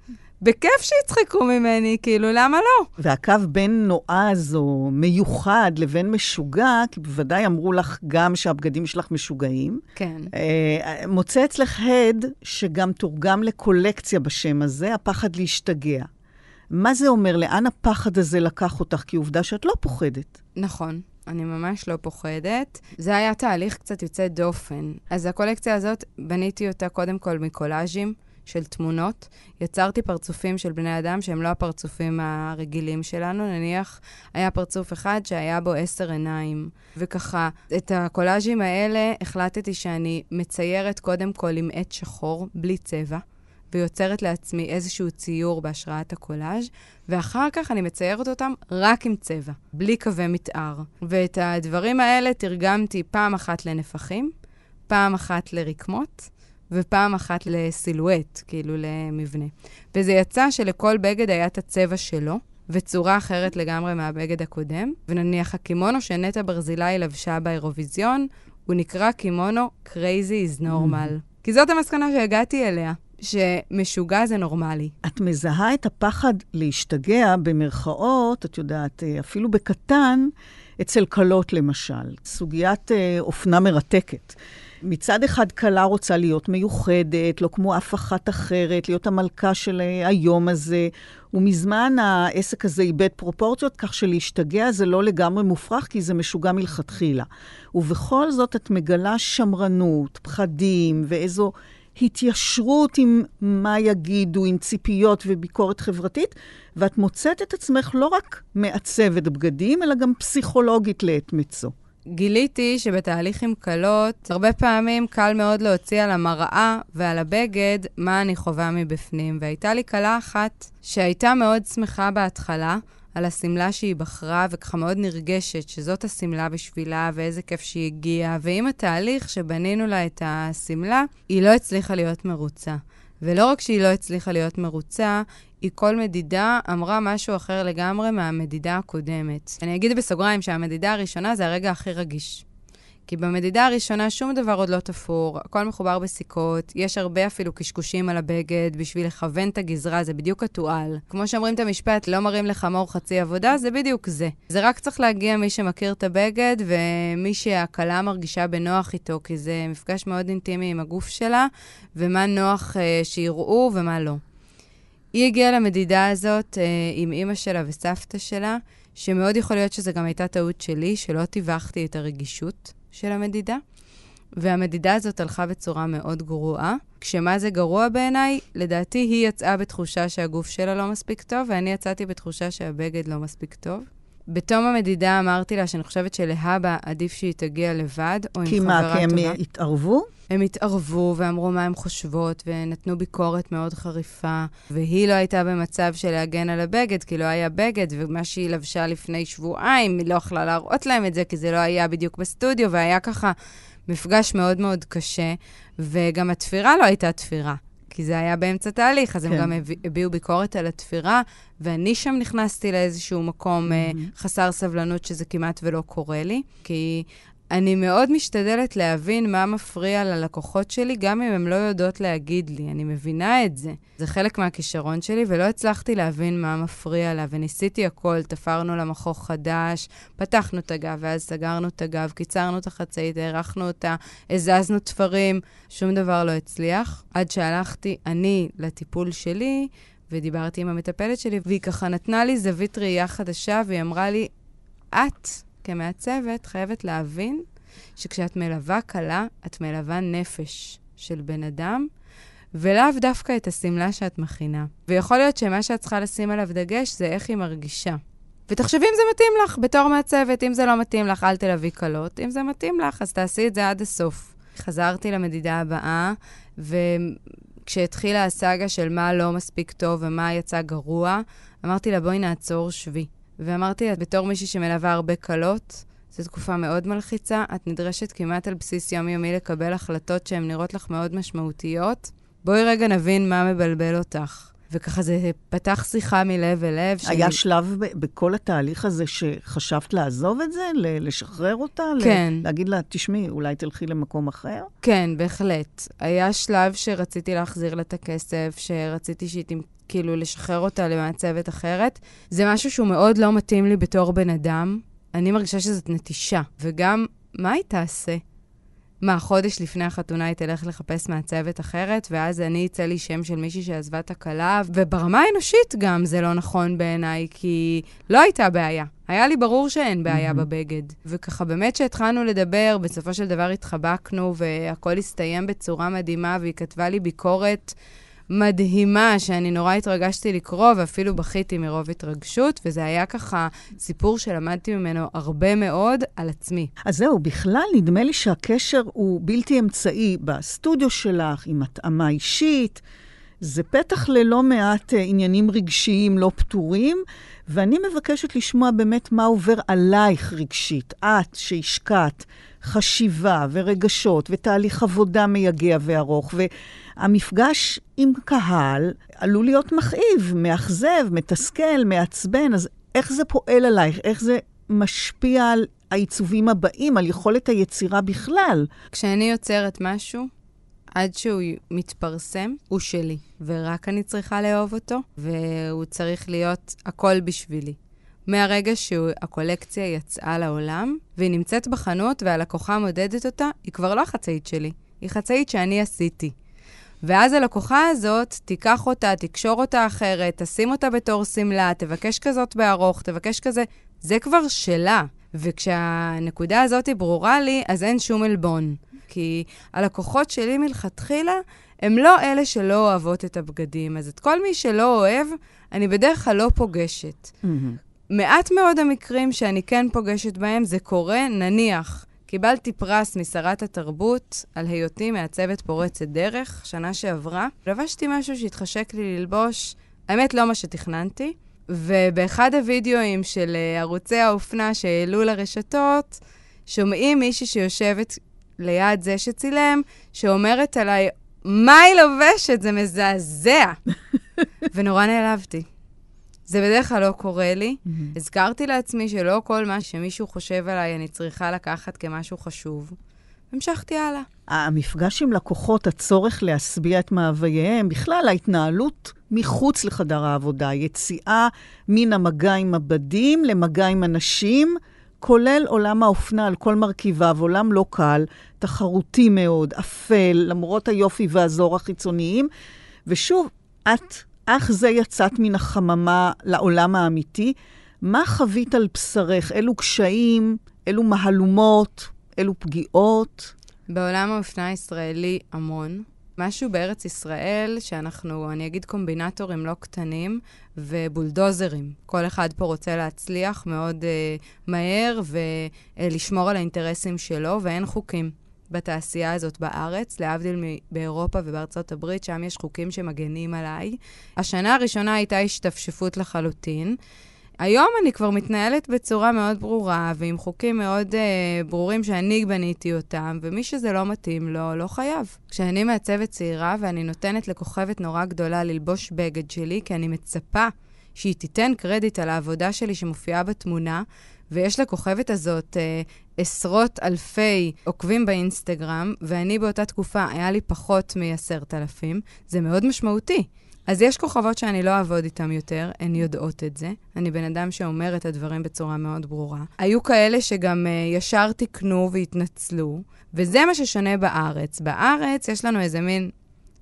בכיף שיצחקו ממני, כאילו, למה לא? והקו בין נועז או מיוחד לבין משוגע, כי בוודאי אמרו לך גם שהבגדים שלך משוגעים. כן. אה, מוצא אצלך הד שגם תורגם לקולקציה בשם הזה, הפחד להשתגע. מה זה אומר? לאן הפחד הזה לקח אותך? כי עובדה שאת לא פוחדת. נכון. אני ממש לא פוחדת. זה היה תהליך קצת יוצא דופן. אז הקולקציה הזאת, בניתי אותה קודם כל מקולאז'ים של תמונות. יצרתי פרצופים של בני אדם שהם לא הפרצופים הרגילים שלנו. נניח, היה פרצוף אחד שהיה בו עשר עיניים. וככה, את הקולאז'ים האלה החלטתי שאני מציירת קודם כל עם עט שחור, בלי צבע. ויוצרת לעצמי איזשהו ציור בהשראת הקולאז', ואחר כך אני מציירת אותם רק עם צבע, בלי קווי מתאר. ואת הדברים האלה תרגמתי פעם אחת לנפחים, פעם אחת לרקמות, ופעם אחת לסילואט, כאילו למבנה. וזה יצא שלכל בגד היה את הצבע שלו. וצורה אחרת לגמרי מהבגד הקודם. ונניח הקימונו שנטע ברזילי לבשה באירוויזיון, הוא נקרא קימונו Crazy is Normal. כי זאת המסקנה שהגעתי אליה. שמשוגע זה נורמלי. את מזהה את הפחד להשתגע, במרכאות, את יודעת, אפילו בקטן, אצל כלות למשל. סוגיית אה, אופנה מרתקת. מצד אחד, כלה רוצה להיות מיוחדת, לא כמו אף אחת אחרת, להיות המלכה של אה, היום הזה. ומזמן העסק הזה איבד פרופורציות, כך שלהשתגע זה לא לגמרי מופרך, כי זה משוגע מלכתחילה. ובכל זאת את מגלה שמרנות, פחדים ואיזו התיישרות עם מה יגידו, עם ציפיות וביקורת חברתית, ואת מוצאת את עצמך לא רק מעצבת בגדים, אלא גם פסיכולוגית לעת מצוא. גיליתי שבתהליך עם כלות, הרבה פעמים קל מאוד להוציא על המראה ועל הבגד מה אני חווה מבפנים. והייתה לי כלה אחת שהייתה מאוד שמחה בהתחלה, על השמלה שהיא בחרה, וככה מאוד נרגשת שזאת השמלה בשבילה, ואיזה כיף שהיא הגיעה. ועם התהליך שבנינו לה את השמלה, היא לא הצליחה להיות מרוצה. ולא רק שהיא לא הצליחה להיות מרוצה, היא כל מדידה אמרה משהו אחר לגמרי מהמדידה הקודמת. אני אגיד בסוגריים שהמדידה הראשונה זה הרגע הכי רגיש. כי במדידה הראשונה שום דבר עוד לא תפור, הכל מחובר בסיכות, יש הרבה אפילו קשקושים על הבגד בשביל לכוון את הגזרה, זה בדיוק התועל. כמו שאומרים את המשפט, לא מראים לך מור חצי עבודה, זה בדיוק זה. זה רק צריך להגיע מי שמכיר את הבגד ומי שהכלה מרגישה בנוח איתו, כי זה מפגש מאוד אינטימי עם הגוף שלה, ומה נוח אה, שיראו ומה לא. היא הגיעה למדידה הזאת אה, עם אימא שלה וסבתא שלה, שמאוד יכול להיות שזו גם הייתה טעות שלי, שלא טיווחתי את הרגישות של המדידה. והמדידה הזאת הלכה בצורה מאוד גרועה. כשמה זה גרוע בעיניי? לדעתי היא יצאה בתחושה שהגוף שלה לא מספיק טוב, ואני יצאתי בתחושה שהבגד לא מספיק טוב. בתום המדידה אמרתי לה שאני חושבת שלהבא עדיף שהיא תגיע לבד, או עם חברה טובה. כי מה, כי הם התערבו? הם התערבו ואמרו מה הן חושבות, ונתנו ביקורת מאוד חריפה, והיא לא הייתה במצב של להגן על הבגד, כי לא היה בגד, ומה שהיא לבשה לפני שבועיים, היא לא יכלה להראות להם את זה, כי זה לא היה בדיוק בסטודיו, והיה ככה מפגש מאוד מאוד קשה, וגם התפירה לא הייתה תפירה. כי זה היה באמצע תהליך, אז כן. הם גם הביעו ביקורת על התפירה, ואני שם נכנסתי לאיזשהו מקום mm-hmm. חסר סבלנות, שזה כמעט ולא קורה לי, כי אני מאוד משתדלת להבין מה מפריע ללקוחות שלי, גם אם הן לא יודעות להגיד לי. אני מבינה את זה. זה חלק מהכישרון שלי, ולא הצלחתי להבין מה מפריע לה, וניסיתי הכל. תפרנו לה מכוך חדש, פתחנו את הגב, ואז סגרנו את הגב, קיצרנו את החצאית, הארכנו אותה, הזזנו תפרים, שום דבר לא הצליח. עד שהלכתי אני לטיפול שלי, ודיברתי עם המטפלת שלי, והיא ככה נתנה לי זווית ראייה חדשה, והיא אמרה לי, את כמעצבת חייבת להבין שכשאת מלווה כלה, את מלווה נפש של בן אדם, ולאו דווקא את השמלה שאת מכינה. ויכול להיות שמה שאת צריכה לשים עליו דגש זה איך היא מרגישה. ותחשבי אם זה מתאים לך בתור מעצבת, אם זה לא מתאים לך, אל תלווי כלות. אם זה מתאים לך, אז תעשי את זה עד הסוף. חזרתי למדידה הבאה, וכשהתחילה הסאגה של מה לא מספיק טוב ומה יצא גרוע, אמרתי לה, בואי נעצור שבי. ואמרתי לה, בתור מישהי שמלווה הרבה קלות, זו תקופה מאוד מלחיצה, את נדרשת כמעט על בסיס יומיומי לקבל החלטות שהן נראות לך מאוד משמעותיות. בואי רגע נבין מה מבלבל אותך. וככה זה פתח שיחה מלב אל לב. היה שאני... שלב ב- בכל התהליך הזה שחשבת לעזוב את זה? לשחרר אותה? כן. להגיד לה, תשמעי, אולי תלכי למקום אחר? כן, בהחלט. היה שלב שרציתי להחזיר לה את הכסף, שרציתי שהיא כאילו לשחרר אותה למעצבת אחרת. זה משהו שהוא מאוד לא מתאים לי בתור בן אדם. אני מרגישה שזאת נטישה. וגם, מה היא תעשה? מה, חודש לפני החתונה היא תלך לחפש מעצבת אחרת, ואז אני אצא לי שם של מישהי שעזבה את הכלה, וברמה האנושית גם זה לא נכון בעיניי, כי לא הייתה בעיה. היה לי ברור שאין בעיה mm-hmm. בבגד. וככה באמת שהתחלנו לדבר, בסופו של דבר התחבקנו, והכל הסתיים בצורה מדהימה, והיא כתבה לי ביקורת מדהימה, שאני נורא התרגשתי לקרוא, ואפילו בכיתי מרוב התרגשות, וזה היה ככה סיפור שלמדתי ממנו הרבה מאוד על עצמי. אז זהו, בכלל נדמה לי שהקשר הוא בלתי אמצעי בסטודיו שלך, עם התאמה אישית. זה פתח ללא מעט uh, עניינים רגשיים לא פתורים, ואני מבקשת לשמוע באמת מה עובר עלייך רגשית. את, שהשקעת חשיבה ורגשות ותהליך עבודה מייגע וארוך, והמפגש עם קהל עלול להיות מכאיב, מאכזב, מתסכל, מעצבן, אז איך זה פועל עלייך? איך זה משפיע על העיצובים הבאים, על יכולת היצירה בכלל? כשאני יוצרת משהו, עד שהוא מתפרסם, הוא שלי, ורק אני צריכה לאהוב אותו, והוא צריך להיות הכל בשבילי. מהרגע שהקולקציה יצאה לעולם, והיא נמצאת בחנות והלקוחה מודדת אותה, היא כבר לא החצאית שלי, היא חצאית שאני עשיתי. ואז הלקוחה הזאת תיקח אותה, תקשור אותה אחרת, תשים אותה בתור שמלה, תבקש כזאת בארוך, תבקש כזה, זה כבר שלה. וכשהנקודה הזאת ברורה לי, אז אין שום עלבון. כי הלקוחות שלי מלכתחילה, הם לא אלה שלא אוהבות את הבגדים. אז את כל מי שלא אוהב, אני בדרך כלל לא פוגשת. Mm-hmm. מעט מאוד המקרים שאני כן פוגשת בהם, זה קורה, נניח, קיבלתי פרס משרת התרבות על היותי מעצבת פורצת דרך, שנה שעברה. לבשתי משהו שהתחשק לי ללבוש, האמת, לא מה שתכננתי. ובאחד הווידאוים של אה, ערוצי האופנה שהעלו לרשתות, שומעים מישהי שיושבת ליד זה שצילם, שאומרת עליי, מה היא לובשת? זה מזעזע. (laughs) ונורא נעלבתי. זה בדרך כלל לא קורה לי. Mm-hmm. הזכרתי לעצמי שלא כל מה שמישהו חושב עליי אני צריכה לקחת כמשהו חשוב. המשכתי הלאה. המפגש עם לקוחות, הצורך להשביע את מאווייהם, בכלל ההתנהלות מחוץ לחדר העבודה, יציאה מן המגע עם הבדים למגע עם אנשים, כולל עולם האופנה על כל מרכיביו, עולם לא קל, תחרותי מאוד, אפל, למרות היופי והזור החיצוניים. ושוב, את, אך זה יצאת מן החממה לעולם האמיתי. מה חווית על בשרך? אילו קשיים, אילו מהלומות, אילו פגיעות? בעולם האופנה הישראלי המון. משהו בארץ ישראל שאנחנו, אני אגיד קומבינטורים לא קטנים ובולדוזרים. כל אחד פה רוצה להצליח מאוד uh, מהר ולשמור על האינטרסים שלו, ואין חוקים בתעשייה הזאת בארץ, להבדיל באירופה ובארצות הברית, שם יש חוקים שמגנים עליי. השנה הראשונה הייתה השתפשפות לחלוטין. היום אני כבר מתנהלת בצורה מאוד ברורה, ועם חוקים מאוד uh, ברורים שאני בניתי אותם, ומי שזה לא מתאים לו, לא חייב. כשאני מעצבת צעירה ואני נותנת לכוכבת נורא גדולה ללבוש בגד שלי, כי אני מצפה שהיא תיתן קרדיט על העבודה שלי שמופיעה בתמונה, ויש לכוכבת הזאת uh, עשרות אלפי עוקבים באינסטגרם, ואני באותה תקופה, היה לי פחות מעשרת אלפים, זה מאוד משמעותי. אז יש כוכבות שאני לא אעבוד איתן יותר, הן יודעות את זה. אני בן אדם שאומר את הדברים בצורה מאוד ברורה. היו כאלה שגם uh, ישר תיקנו והתנצלו, וזה מה ששונה בארץ. בארץ יש לנו איזה מין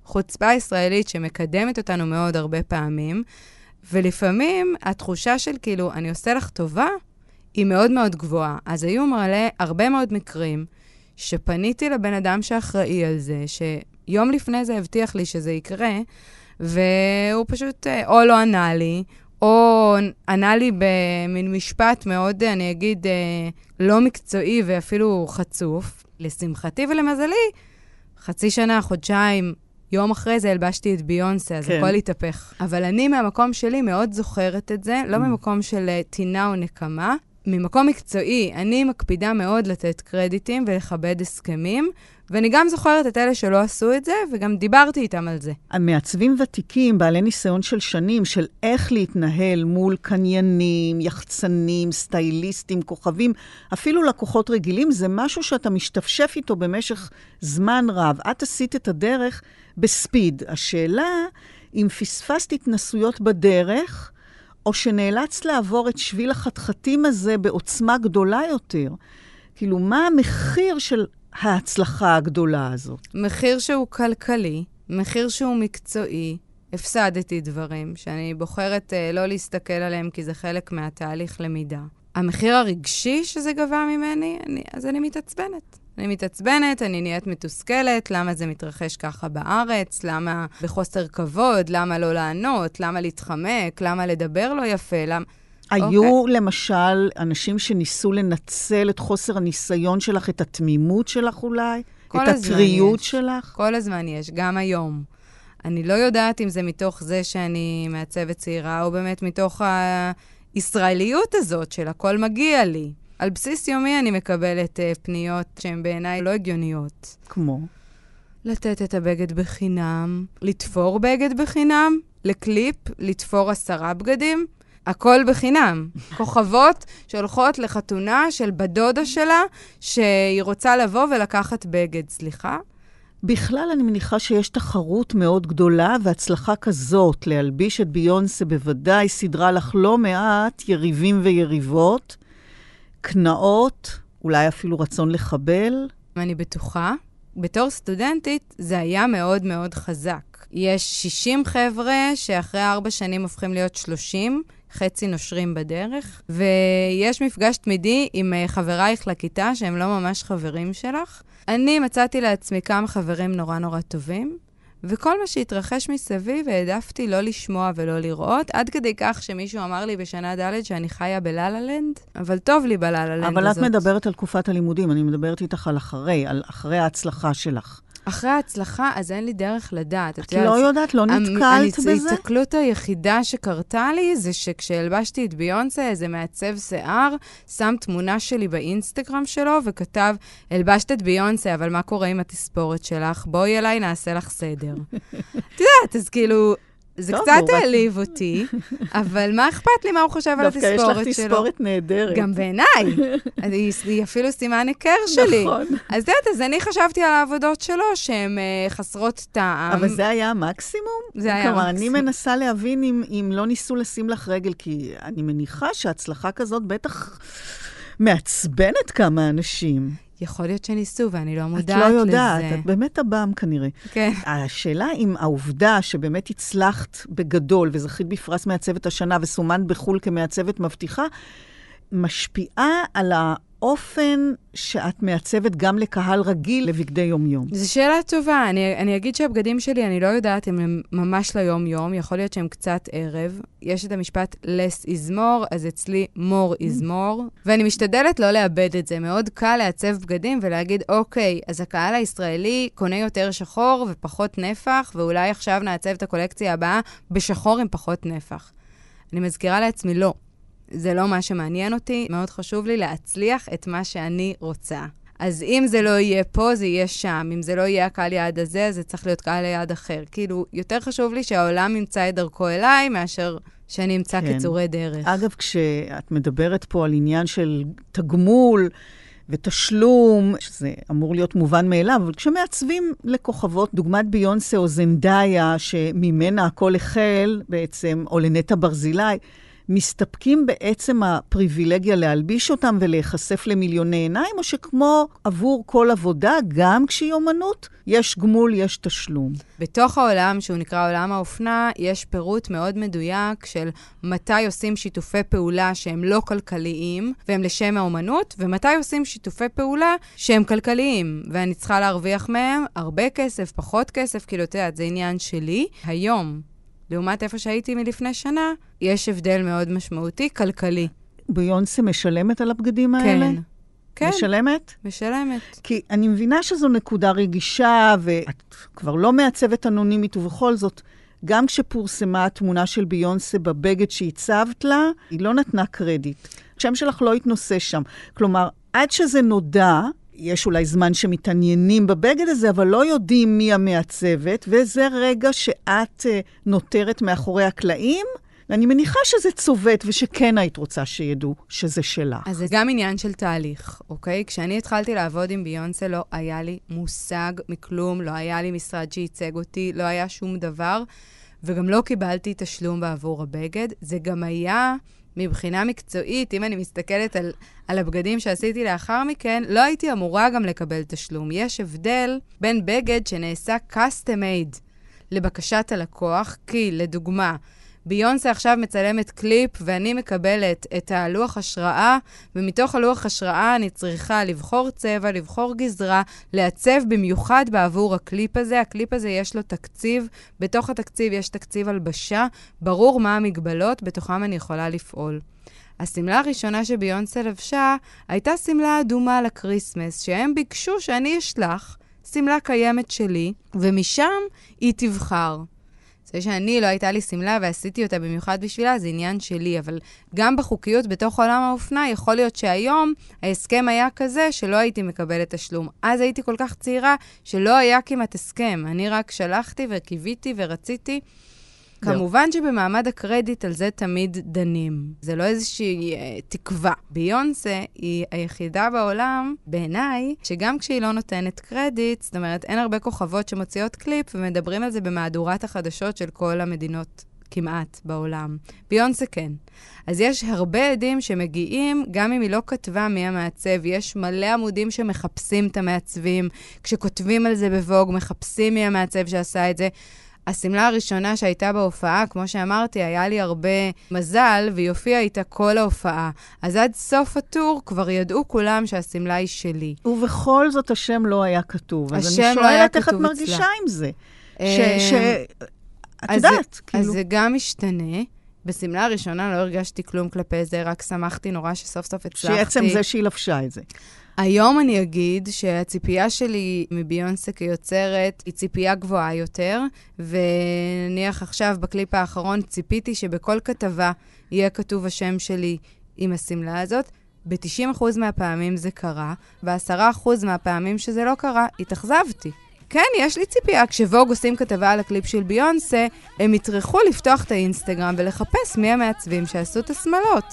חוצפה ישראלית שמקדמת אותנו מאוד הרבה פעמים, ולפעמים התחושה של כאילו, אני עושה לך טובה, היא מאוד מאוד גבוהה. אז היו מלא הרבה מאוד מקרים שפניתי לבן אדם שאחראי על זה, שיום לפני זה הבטיח לי שזה יקרה, והוא פשוט אה, או לא ענה לי, או ענה לי במין משפט מאוד, אני אגיד, אה, לא מקצועי ואפילו חצוף. לשמחתי ולמזלי, חצי שנה, חודשיים, יום אחרי זה הלבשתי את ביונסה, אז כן. הכל התהפך. אבל אני מהמקום שלי מאוד זוכרת את זה, לא mm. ממקום של אה, טינה או נקמה, ממקום מקצועי, אני מקפידה מאוד לתת קרדיטים ולכבד הסכמים, ואני גם זוכרת את אלה שלא עשו את זה, וגם דיברתי איתם על זה. המעצבים ותיקים, בעלי ניסיון של שנים, של איך להתנהל מול קניינים, יחצנים, סטייליסטים, כוכבים, אפילו לקוחות רגילים, זה משהו שאתה משתפשף איתו במשך זמן רב. את עשית את הדרך בספיד. השאלה, אם פספסת התנסויות בדרך, או שנאלצת לעבור את שביל החתחתים הזה בעוצמה גדולה יותר. כאילו, מה המחיר של ההצלחה הגדולה הזאת? מחיר שהוא כלכלי, מחיר שהוא מקצועי. הפסדתי דברים שאני בוחרת uh, לא להסתכל עליהם כי זה חלק מהתהליך למידה. המחיר הרגשי שזה גבה ממני, אני, אז אני מתעצבנת. אני מתעצבנת, אני נהיית מתוסכלת, למה זה מתרחש ככה בארץ, למה בחוסר כבוד, למה לא לענות, למה להתחמק, למה לדבר לא יפה, למה... היו okay. אוקיי. למשל אנשים שניסו לנצל את חוסר הניסיון שלך, את התמימות שלך אולי? את הטריות יש. שלך? כל הזמן יש, גם היום. אני לא יודעת אם זה מתוך זה שאני מעצבת צעירה, או באמת מתוך הישראליות הזאת של הכל מגיע לי. על בסיס יומי אני מקבלת uh, פניות שהן בעיניי לא הגיוניות. כמו? לתת את הבגד בחינם, לתפור בגד בחינם, לקליפ, לתפור עשרה בגדים, הכל בחינם. כוכבות שהולכות לחתונה של בדודה שלה, שהיא רוצה לבוא ולקחת בגד, סליחה? בכלל, אני מניחה שיש תחרות מאוד גדולה, והצלחה כזאת להלביש את ביונסה בוודאי סידרה לך לא מעט יריבים ויריבות. קנאות, אולי אפילו רצון לחבל? אני בטוחה. בתור סטודנטית זה היה מאוד מאוד חזק. יש 60 חבר'ה שאחרי ארבע שנים הופכים להיות 30, חצי נושרים בדרך, ויש מפגש תמידי עם אה, חברייך לכיתה שהם לא ממש חברים שלך. אני מצאתי לעצמי כמה חברים נורא נורא טובים, וכל מה שהתרחש מסביב העדפתי לא לשמוע ולא לראות, עד כדי כך שמישהו אמר לי בשנה ד' שאני חיה בלה-לה-לנד, אבל טוב לי בלה-לה-לנד הזאת. אבל את מדברת על תקופת הלימודים, אני מדברת איתך על אחרי, על אחרי ההצלחה שלך. אחרי ההצלחה, אז אין לי דרך לדעת. את לא יודעת, לא נתקלת בזה? ההתקלות היחידה שקרתה לי זה שכשהלבשתי את ביונסה, איזה מעצב שיער, שם תמונה שלי באינסטגרם שלו וכתב, הלבשת את ביונסה, אבל מה קורה עם התספורת שלך? בואי אליי, נעשה לך סדר. (laughs) את יודעת, אז כאילו... זה טוב, קצת הוא רק- העליב אותי, (laughs) אבל מה אכפת לי מה הוא חושב על דווקא יש לך התספורת שלו? תספורת נהדרת. גם בעיניי. (laughs) היא, היא אפילו סימן היכר שלי. נכון. אז את יודעת, אז אני חשבתי על העבודות שלו שהן אה, חסרות טעם. אבל זה היה המקסימום? זה היה כלומר, אני המקסימום. מנסה להבין אם, אם לא ניסו לשים לך רגל, כי אני מניחה שהצלחה כזאת בטח מעצבנת כמה אנשים. יכול להיות שניסו, ואני לא את מודעת לא לזה. יודעת, את באמת הבם כנראה. כן. השאלה אם העובדה שבאמת הצלחת בגדול וזכית בפרס מעצבת השנה וסומן בחו"ל כמעצבת מבטיחה, משפיעה על האופן שאת מעצבת גם לקהל רגיל לבגדי יומיום. זו שאלה טובה. אני, אני אגיד שהבגדים שלי, אני לא יודעת אם הם ממש ליום-יום, יכול להיות שהם קצת ערב. יש את המשפט less is more, אז אצלי more is more, ואני משתדלת לא לאבד את זה. מאוד קל לעצב בגדים ולהגיד, אוקיי, אז הקהל הישראלי קונה יותר שחור ופחות נפח, ואולי עכשיו נעצב את הקולקציה הבאה בשחור עם פחות נפח. אני מזכירה לעצמי, לא. זה לא מה שמעניין אותי, מאוד חשוב לי להצליח את מה שאני רוצה. אז אם זה לא יהיה פה, זה יהיה שם. אם זה לא יהיה הקהל יעד הזה, זה צריך להיות קהל יעד אחר. כאילו, יותר חשוב לי שהעולם ימצא את דרכו אליי, מאשר שאני אמצא כן. קיצורי דרך. אגב, כשאת מדברת פה על עניין של תגמול ותשלום, שזה אמור להיות מובן מאליו, אבל כשמעצבים לכוכבות, דוגמת ביונסה או זנדאיה, שממנה הכל החל בעצם, או לנטע ברזילי, מסתפקים בעצם הפריבילגיה להלביש אותם ולהיחשף למיליוני עיניים, או שכמו עבור כל עבודה, גם כשהיא אומנות, יש גמול, יש תשלום. בתוך העולם, שהוא נקרא עולם האופנה, יש פירוט מאוד מדויק של מתי עושים שיתופי פעולה שהם לא כלכליים, והם לשם האומנות, ומתי עושים שיתופי פעולה שהם כלכליים, ואני צריכה להרוויח מהם הרבה כסף, פחות כסף, כאילו, את יודעת, זה עניין שלי. היום, לעומת איפה שהייתי מלפני שנה, יש הבדל מאוד משמעותי, כלכלי. ביונסה משלמת על הבגדים האלה? כן. כן, משלמת? משלמת. כי אני מבינה שזו נקודה רגישה, ואת כבר לא מעצבת אנונימית, ובכל זאת, גם כשפורסמה התמונה של ביונסה בבגד שהצבת לה, היא לא נתנה קרדיט. השם שלך לא התנוסס שם. כלומר, עד שזה נודע, יש אולי זמן שמתעניינים בבגד הזה, אבל לא יודעים מי המעצבת, וזה רגע שאת uh, נותרת מאחורי הקלעים, ואני מניחה שזה צובט, ושכן היית רוצה שידעו שזה שלך. אז זה גם עניין של תהליך, אוקיי? כשאני התחלתי לעבוד עם ביונסה, לא היה לי מושג מכלום, לא היה לי משרד שייצג אותי, לא היה שום דבר, וגם לא קיבלתי תשלום בעבור הבגד. זה גם היה, מבחינה מקצועית, אם אני מסתכלת על, על הבגדים שעשיתי לאחר מכן, לא הייתי אמורה גם לקבל תשלום. יש הבדל בין בגד שנעשה custom made לבקשת הלקוח, כי, לדוגמה, ביונסה עכשיו מצלמת קליפ, ואני מקבלת את הלוח השראה, ומתוך הלוח השראה אני צריכה לבחור צבע, לבחור גזרה, לעצב במיוחד בעבור הקליפ הזה. הקליפ הזה יש לו תקציב, בתוך התקציב יש תקציב הלבשה, ברור מה המגבלות, בתוכם אני יכולה לפעול. השמלה הראשונה שביונסה לבשה הייתה שמלה אדומה לקריסמס, שהם ביקשו שאני אשלח שמלה קיימת שלי, ומשם היא תבחר. זה שאני, לא הייתה לי שמלה ועשיתי אותה במיוחד בשבילה, זה עניין שלי, אבל גם בחוקיות בתוך עולם האופנה, יכול להיות שהיום ההסכם היה כזה שלא הייתי מקבלת תשלום. אז הייתי כל כך צעירה שלא היה כמעט הסכם. אני רק שלחתי וקיוויתי ורציתי. כמובן שבמעמד הקרדיט על זה תמיד דנים. זה לא איזושהי אה, תקווה. ביונסה היא היחידה בעולם, בעיניי, שגם כשהיא לא נותנת קרדיט, זאת אומרת, אין הרבה כוכבות שמוציאות קליפ ומדברים על זה במהדורת החדשות של כל המדינות. כמעט בעולם. ביונסה כן. אז יש הרבה עדים שמגיעים, גם אם היא לא כתבה מי המעצב, יש מלא עמודים שמחפשים את המעצבים. כשכותבים על זה בווג, מחפשים מי המעצב שעשה את זה. השמלה הראשונה שהייתה בהופעה, כמו שאמרתי, היה לי הרבה מזל, והיא הופיעה איתה כל ההופעה. אז עד סוף הטור כבר ידעו כולם שהשמלה היא שלי. ובכל זאת השם לא היה כתוב. אז השם אני לא היה שואלת איך את כתוב מרגישה אצלה. עם זה. ש... אה, ש... את אז יודעת, כאילו... אז זה גם משתנה. בשמלה הראשונה לא הרגשתי כלום כלפי זה, רק שמחתי נורא שסוף סוף הצלחתי. שעצם זה שהיא לבשה את זה. היום אני אגיד שהציפייה שלי מביונסה כיוצרת היא ציפייה גבוהה יותר, ונניח עכשיו בקליפ האחרון ציפיתי שבכל כתבה יהיה כתוב השם שלי עם השמלה הזאת. ב-90% מהפעמים זה קרה, ב-10% מהפעמים שזה לא קרה, התאכזבתי. כן, יש לי ציפייה, כשווג עושים כתבה על הקליפ של ביונסה, הם יטרחו לפתוח את האינסטגרם ולחפש מי המעצבים שעשו את השמלות.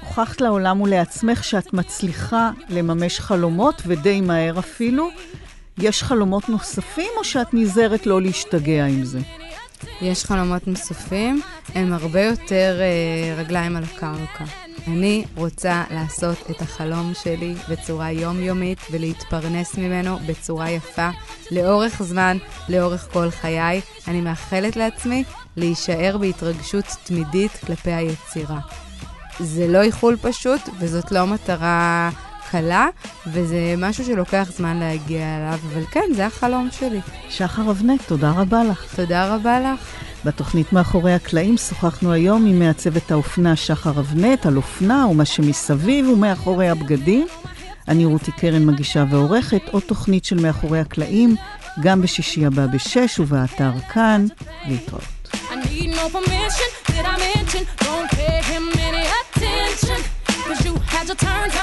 הוכחת לעולם ולעצמך שאת מצליחה לממש חלומות, ודי מהר אפילו. יש חלומות נוספים, או שאת נזהרת לא להשתגע עם זה? יש חלומות נוספים, הם הרבה יותר אה, רגליים על הקרקע. אני רוצה לעשות את החלום שלי בצורה יומיומית ולהתפרנס ממנו בצורה יפה, לאורך זמן, לאורך כל חיי. אני מאחלת לעצמי להישאר בהתרגשות תמידית כלפי היצירה. זה לא איחול פשוט, וזאת לא מטרה קלה, וזה משהו שלוקח זמן להגיע אליו, אבל כן, זה החלום שלי. שחר אבנט, תודה רבה לך. תודה רבה לך. בתוכנית מאחורי הקלעים שוחחנו היום עם מעצבת האופנה שחר אבנט על אופנה ומה שמסביב ומאחורי הבגדים. אני רותי קרן מגישה ועורכת עוד תוכנית של מאחורי הקלעים, גם בשישי הבא בשש ובאתר כאן, להתראות. I need no permission, did I mention, don't pay turn.